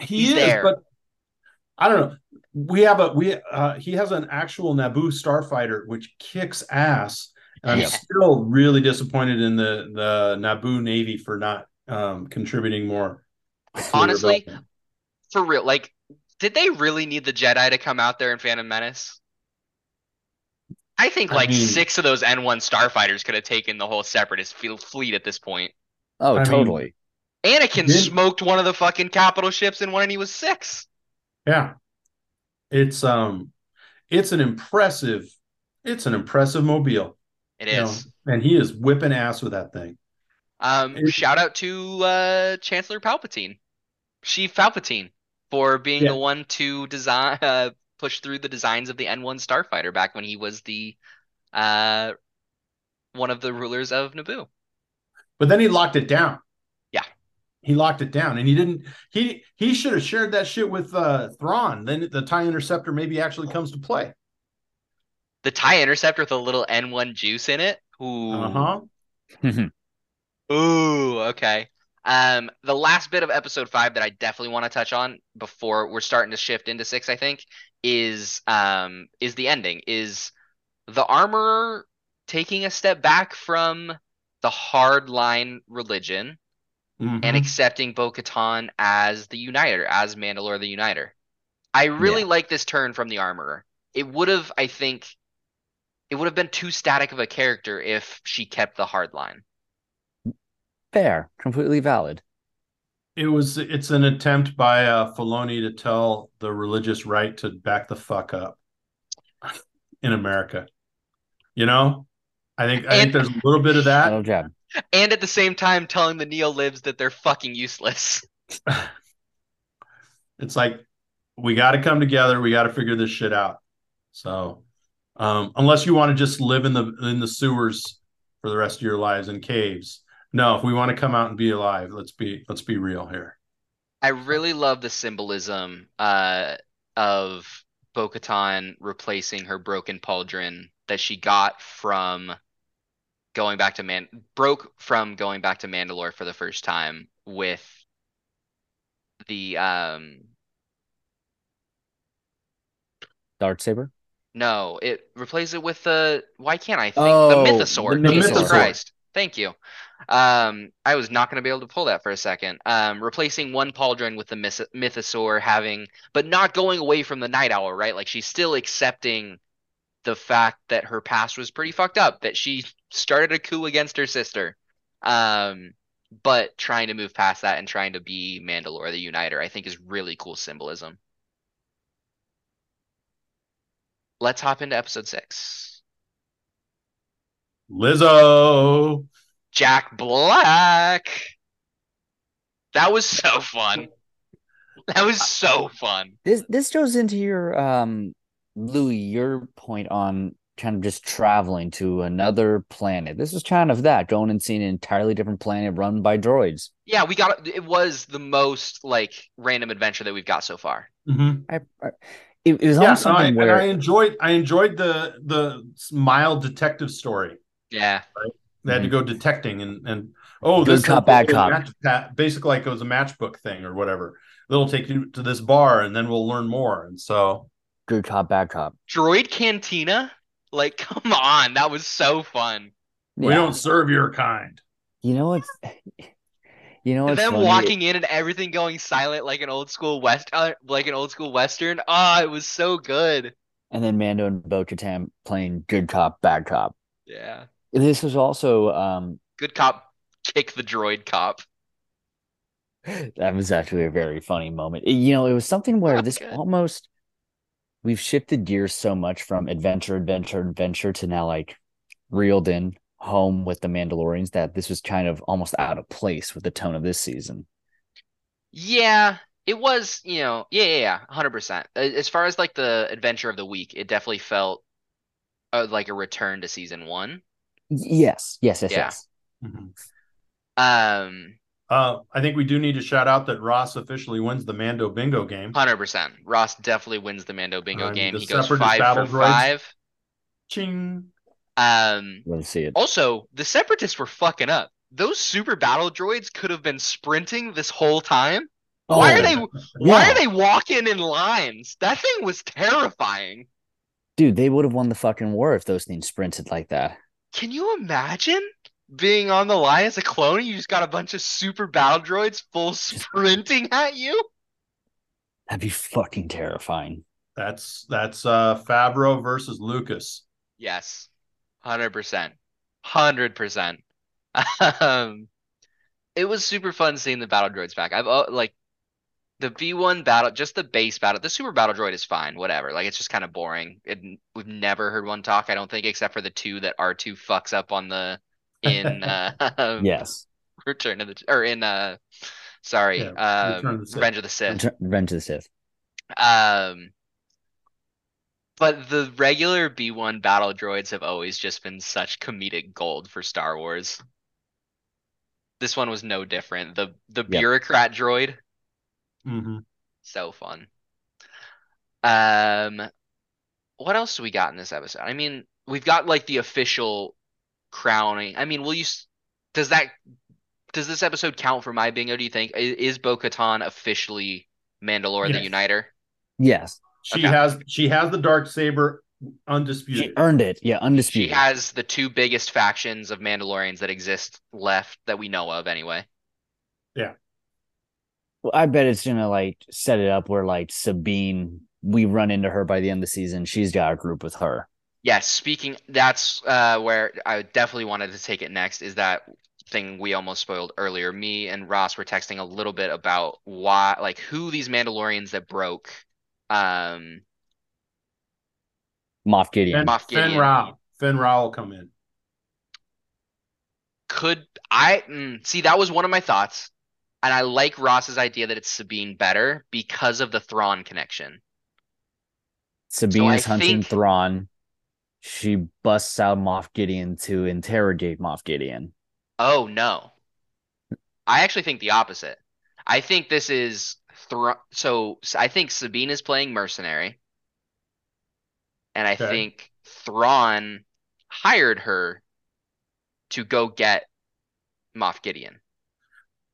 He He's is, there. but I don't know. We have a we uh he has an actual Naboo starfighter which kicks ass. And I'm Yeah. still really disappointed in the the Naboo Navy for not um contributing more. Honestly, rebellion. For real, like, did they really need the Jedi to come out there in Phantom Menace? I think I like mean- six of those N1 starfighters could have taken the whole separatist fleet at this point. Oh, I mean- totally. Anakin Did- smoked one of the fucking capital ships in one and he was six. Yeah. It's um it's an impressive it's an impressive mobile. It know, is. and he is whipping ass with that thing. Um, it- shout out to uh, Chancellor Palpatine, Chief Palpatine, for being Yeah. the one to design, uh, push through the designs of the N1 starfighter back when he was the, uh, one of the rulers of Naboo. But then he locked it down. Yeah. He locked it down and he didn't he he should have shared that shit with uh Thrawn. Then the TIE interceptor maybe actually comes to play. The TIE Interceptor with a little N1 juice in it. Ooh. Uh-huh. Ooh, okay. Um, the last bit of episode five that I definitely want to touch on before we're starting to shift into six, I think, is um is the ending. Is the armorer taking a step back from the hardline religion and Mhm. accepting Bo-Katan as the Uniter, as Mandalore the Uniter. I really like this turn from the armorer. It would have, I think, it would have been too static of a character if she kept the hard line. Fair. Completely valid. It was it's an attempt by uh Filoni to tell the religious right to back the fuck up in America. You know? I think I think there's a little bit of that. That'll jab. and at the same time telling the neo libs that they're fucking useless. it's like we got to come together we got to figure this shit out so um unless you want to just live in the in the sewers for the rest of your lives in caves no if we want to come out and be alive let's be let's be real here I really love the symbolism uh, of Bo-Katan replacing her broken pauldron that she got from going back to Man broke from going back to Mandalore for the first time with the um Darksaber. No, it replaces it with the why can't I think Oh, the the mythosaur. The Jesus mythosaur. Christ. Thank you. Um, I was not going to be able to pull that for a second. Um, replacing one pauldron with the myth- mythosaur, having but not going away from the night owl, right? Like she's still accepting the fact that her past was pretty fucked up, that she started a coup against her sister. Um, but trying to move past that and trying to be Mandalore the Uniter, I think is really cool symbolism. Let's hop into episode six. lizzo Jack Black. That was so fun. That was so fun. This this goes into your um Louis, your point on kind of just traveling to another planet. This is kind of that, going and seeing an entirely different planet run by droids. Yeah, we got it was the most like random adventure that we've got so far. Mhm. I, I it, it was yeah almost no, I, something and i enjoyed i enjoyed the the mild detective story Yeah. They had to mm-hmm. go detecting and and oh, Good this cop, is bad a cop. match- uh, basically like it was a matchbook thing or whatever. They'll take you to this bar and then we'll learn more. And so Good cop, bad cop. Droid Cantina? Like, come on, that was so fun. we don't serve your kind. You know what's you know And then funny? walking in and everything going silent like an old school west, uh, like an old school western. Ah, it was so good. and then Mando and Bo Katan playing good cop, bad cop. Yeah, This was also um good cop, kick the droid cop. that was actually a very funny moment. You know, it was something where Oh, this good. almost we've shifted gears so much from adventure, adventure, adventure to now like reeled in home with the Mandalorians that this was kind of almost out of place with the tone of this season. Yeah, it was. You know, yeah, yeah, yeah, hundred percent. As far as like the adventure of the week, it definitely felt uh, like a return to season one. Yes, yes, yes, Yeah. yes. Um, Uh, I think we do need to shout out that Ross officially wins the Mando Bingo game. hundred percent. Ross definitely wins the Mando Bingo Um, game. He goes five battle for droids. five. Ching. Um, Let's see it. also the Separatists were fucking up. Those super battle droids could have been sprinting this whole time. Why are Oh, they? Why are they walking in lines? That thing was terrifying. Dude, they would have won the fucking war if those things sprinted like that. Can you imagine being on the line as a clone and you just got a bunch of super battle droids full sprinting at you? That'd be fucking terrifying. That's that's uh Favreau versus Lucas. Yes, hundred percent, hundred percent. Um, it was super fun seeing the battle droids back. I've uh, like the B1 battle, just the base battle. The super battle droid is fine, whatever. Like it's just kind of boring. It, we've never heard one talk, I don't think, except for the two that R2 fucks up on the in uh Yes. Return of the or in uh sorry, Yeah, um Return of the Sith. Revenge of the Sith. Return, Revenge of the Sith. Um but the regular B1 battle droids have always just been such comedic gold for Star Wars. This one was no different. The the bureaucrat droid, hmm so fun. Um what else do we got in this episode? I mean, we've got like the official crowning. I mean, will you does that does this episode count for my bingo, do you think? I- Is Bo-Katan officially Mandalore the Uniter? Yes. She Okay. has she has the dark saber undisputed. She undisputed. earned it. Yeah, undisputed. She has the two biggest factions of Mandalorians that exist left that we know of anyway. Yeah. Well, I bet it's gonna like set it up where like Sabine, we run into her by the end of the season. She's got a group with her. Yes, speaking that's uh where I definitely wanted to take it next is that thing we almost spoiled earlier. Me and Ross were texting a little bit about why like who these Mandalorians that broke um Moff Gideon. Finn, Moff Finn Gideon. Rao. Finn Rao will come in. could I mm, see that was one of my thoughts. And I like Ross's idea that it's Sabine better because of the Thrawn connection. Sabine I is hunting think- Thrawn. She busts out Moff Gideon to interrogate Moff Gideon. Oh no. I actually think the opposite. I think this is So I think Sabine is playing mercenary. And I Okay. think Thrawn hired her to go get Moff Gideon.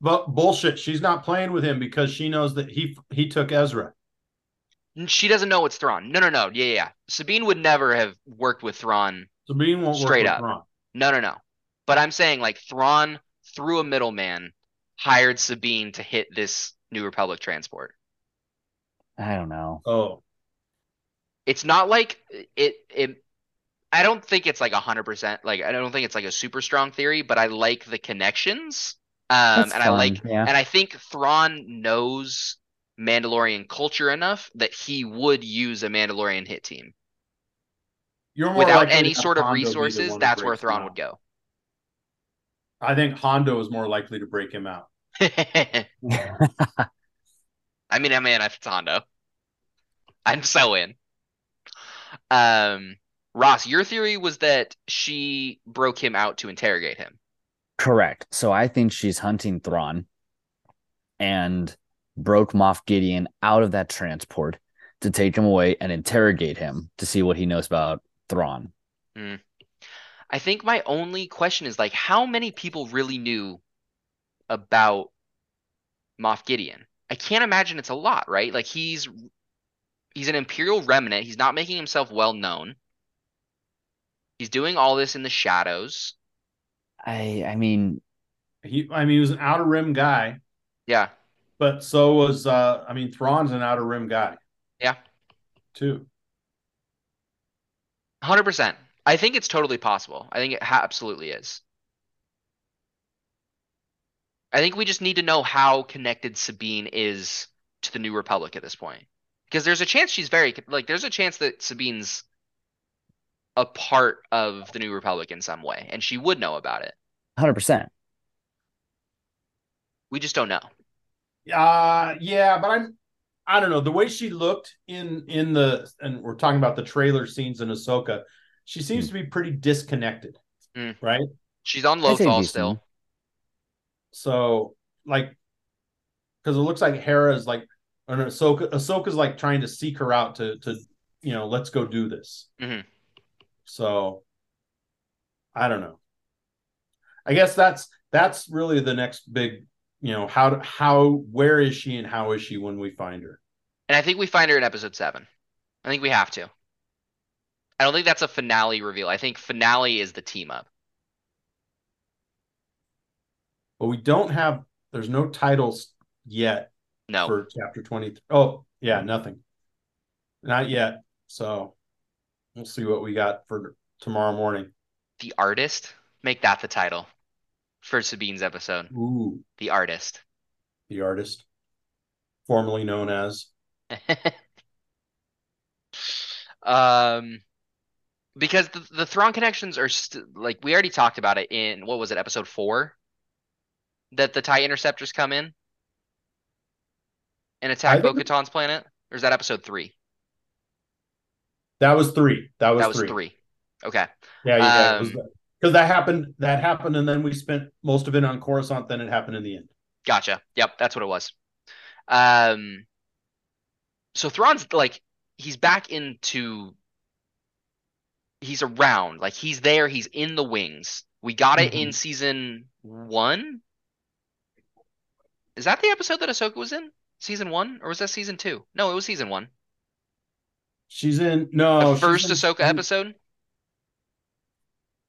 But bullshit, she's not playing with him because she knows that he he took Ezra. She doesn't know it's Thrawn. No, no, no. Yeah, yeah. Sabine would never have worked with Thrawn. Sabine won't Straight work up. Ron. No, no, no. But I'm saying like Thrawn through a middleman hired Sabine to hit this New Republic transport. I don't know. Oh, it's not like it it I don't think it's like a hundred percent like I don't think it's like a super strong theory, but I like the connections. Um That's and I like yeah. and I think Thrawn knows Mandalorian culture enough that he would use a Mandalorian hit team. you're more Without any sort of Hondo resources, that's where breaks Thrawn out. would go. I think Hondo is more likely to break him out. I mean, I mean, if it's Hondo, I'm so in. Um, Ross, your theory was that she broke him out to interrogate him. Correct. So I think she's hunting Thrawn and broke Moff Gideon out of that transport to take him away and interrogate him to see what he knows about Thrawn. I think my only question is like, how many people really knew about Moff Gideon? I can't imagine it's a lot, right? Like he's he's an Imperial remnant. He's not making himself well known. He's doing all this in the shadows. I I mean, He, I mean, he was an outer rim guy, Yeah. but so was, uh, I mean, Thrawn's an outer rim guy. Yeah. Too. 100%. I think it's totally possible. I think it ha- absolutely is. I think we just need to know how connected Sabine is to the New Republic at this point. Because there's a chance she's very like there's a chance that Sabine's a part of the New Republic in some way and she would know about it. hundred percent. We just don't know. Uh yeah, but I'm I don't know. The way she looked in in the and we're talking about the trailer scenes in Ahsoka, she seems Mm. to be pretty disconnected. Mm. Right? She's on Lothal decent. still. So like because it looks like Hera's like or no, Ahsoka Ahsoka's like trying to seek her out to to you know, let's go do this. Mhm. So I don't know. I guess that's that's really the next big, you know, how how where is she and how is she when we find her? And I think we find her in episode 7. I think we have to. I don't think that's a finale reveal. I think finale is the team up. But we don't have there's no titles yet No. for chapter 20. Oh, yeah, nothing. Not yet. So we'll see what we got for tomorrow morning. The artist? Make that the title for Sabine's episode. Ooh, The artist. the artist, formerly known as um because the, the Thrawn connections are st- like we already talked about it in what was it, episode four? That the TIE interceptors come in and attack I Bo-Katan's planet? Or is that episode three? that was three. That was, that was three. three. Okay. Yeah, yeah. Um, Because that happened. That happened, and then we spent most of it on Coruscant. Then it happened in the end. Gotcha. Yep, that's what it was. Um, so Thrawn's like he's back into he's around, like he's there, he's in the wings. We got it in Mhm. season one. Is that the episode that Ahsoka was in? Season one, or was that season two? No, it was season one. She's in no The first in- Ahsoka episode,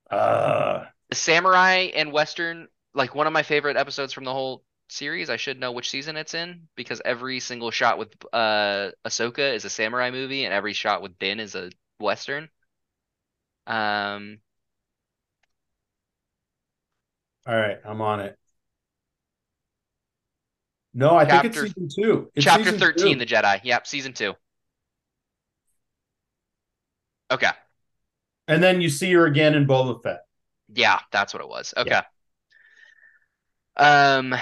Uh, the samurai and western, like one of my favorite episodes from the whole series. I should know which season it's in because every single shot with uh Ahsoka is a samurai movie and every shot with Din is a western. Um, all right, I'm on it. No, I think it's season two. It's chapter season 13, two. The Jedi. Yep, season two. Okay. and then you see her again in Boba Fett. Yeah, that's what it was. Okay. Yeah. Um,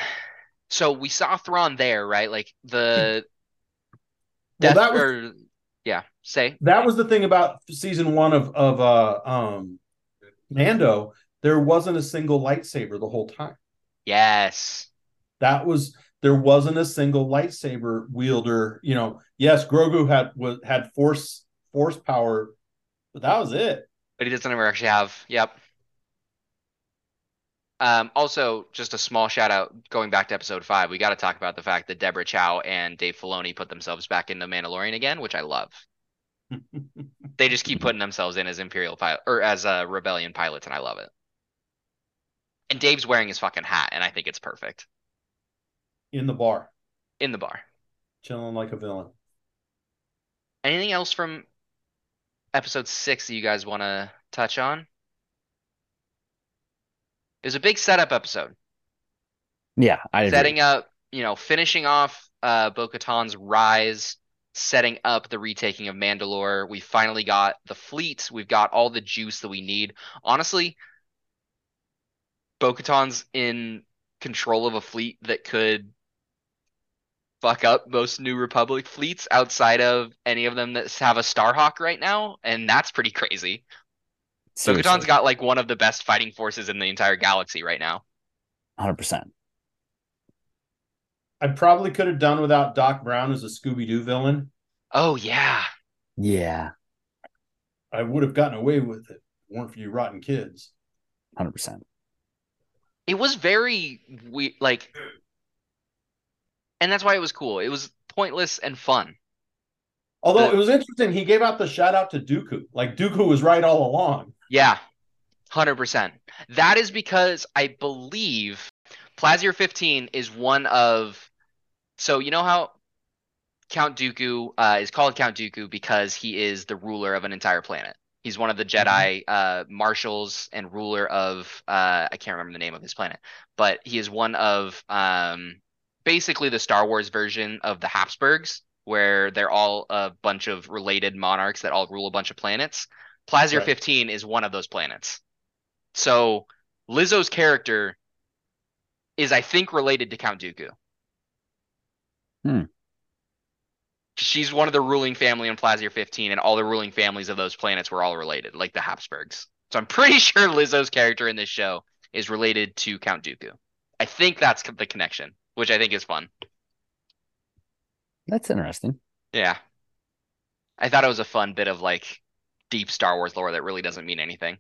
so we saw Thrawn there, right? Like the Well, that was or yeah, say that was the thing about season one of of uh um Mando. There wasn't a single lightsaber the whole time. yes. That was there wasn't a single lightsaber wielder. You know, yes, Grogu had was had force force power, but that was it. But he doesn't ever actually have. Yep. Um, also, just a small shout out going back to episode five. We got to talk about the fact that Deborah Chow and Dave Filoni put themselves back into Mandalorian again, which I love. They just keep putting themselves in as Imperial pilot or as uh, Rebellion pilots, and I love it. And Dave's wearing his fucking hat, and I think it's perfect in the bar, in the bar. chilling like a villain. Anything else from episode six that you guys want to touch on? It was a big setup episode. Yeah, I agree. setting up, you know, finishing off uh Bo-Katan's rise, setting up the retaking of Mandalore. We finally got the fleet. We've got all the juice that we need. Honestly, Bo-Katan's in control of a fleet that could fuck up most New Republic fleets outside of any of them that have a Starhawk right now, and that's pretty crazy. Seriously, Bo-Katan's got like one of the best fighting forces in the entire galaxy right now. hundred percent. I probably could have done without Doc Brown as a Scooby Doo villain. Oh yeah. Yeah, I would have gotten away with it. weren't for you rotten kids. Hundred percent. It was very we like, and that's why it was cool. It was pointless and fun. Although The- it was interesting, he gave out the shout out to Dooku. Like Dooku was right all along. Yeah, hundred percent. That is because I believe Plazir 15 is one of. So you know how Count Dooku uh, is called Count Dooku because he is the ruler of an entire planet. He's one of the Jedi uh, marshals and ruler of uh, I can't remember the name of his planet, but he is one of um, basically the Star Wars version of the Habsburgs, where they're all a bunch of related monarchs that all rule a bunch of planets. Plazir Right. 15 is one of those planets. So Lizzo's character is, I think, related to Count Dooku. Hmm. She's one of the ruling family in Plazir 15, and all the ruling families of those planets were all related, like the Habsburgs. So I'm pretty sure Lizzo's character in this show is related to Count Dooku. I think that's the connection, which I think is fun. That's interesting. Yeah. I thought it was a fun bit of like deep Star Wars lore that really doesn't mean anything.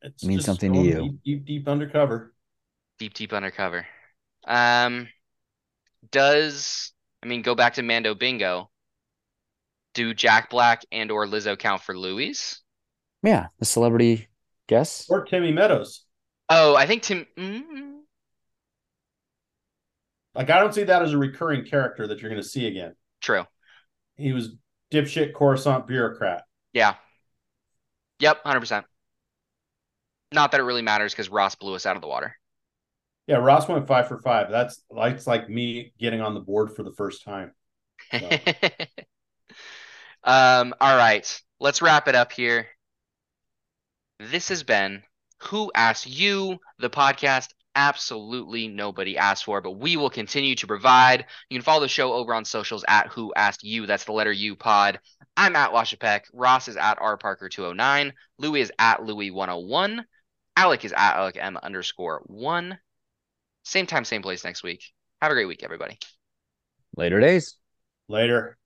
It Means something to you. Deep, deep, deep undercover. Deep, deep undercover. Um, does I mean go back to Mando Bingo? Do Jack Black and or Lizzo count for Louie? Yeah, the celebrity guess. Or Timmy Meadows. Oh, I think Tim. Mm, Like I don't see that as a recurring character that you're going to see again. true. He was dipshit Coruscant bureaucrat. Yeah. Yep, hundred percent. Not that it really matters because Ross blew us out of the water. Yeah, Ross went five for five. That's that's like me getting on the board for the first time. So. um, all right, let's wrap it up here. This has been Who Asked You, the podcast absolutely nobody asked for, but we will continue to provide. You can follow the show over on socials at Who Asked You. That's the letter U pod. I'm at lachapek. Ross is at R Parker 209. Louie is at Louie 101. Alec is at Alec M underscore one. Same time, same place next week. Have a great week, everybody. Later days. Later.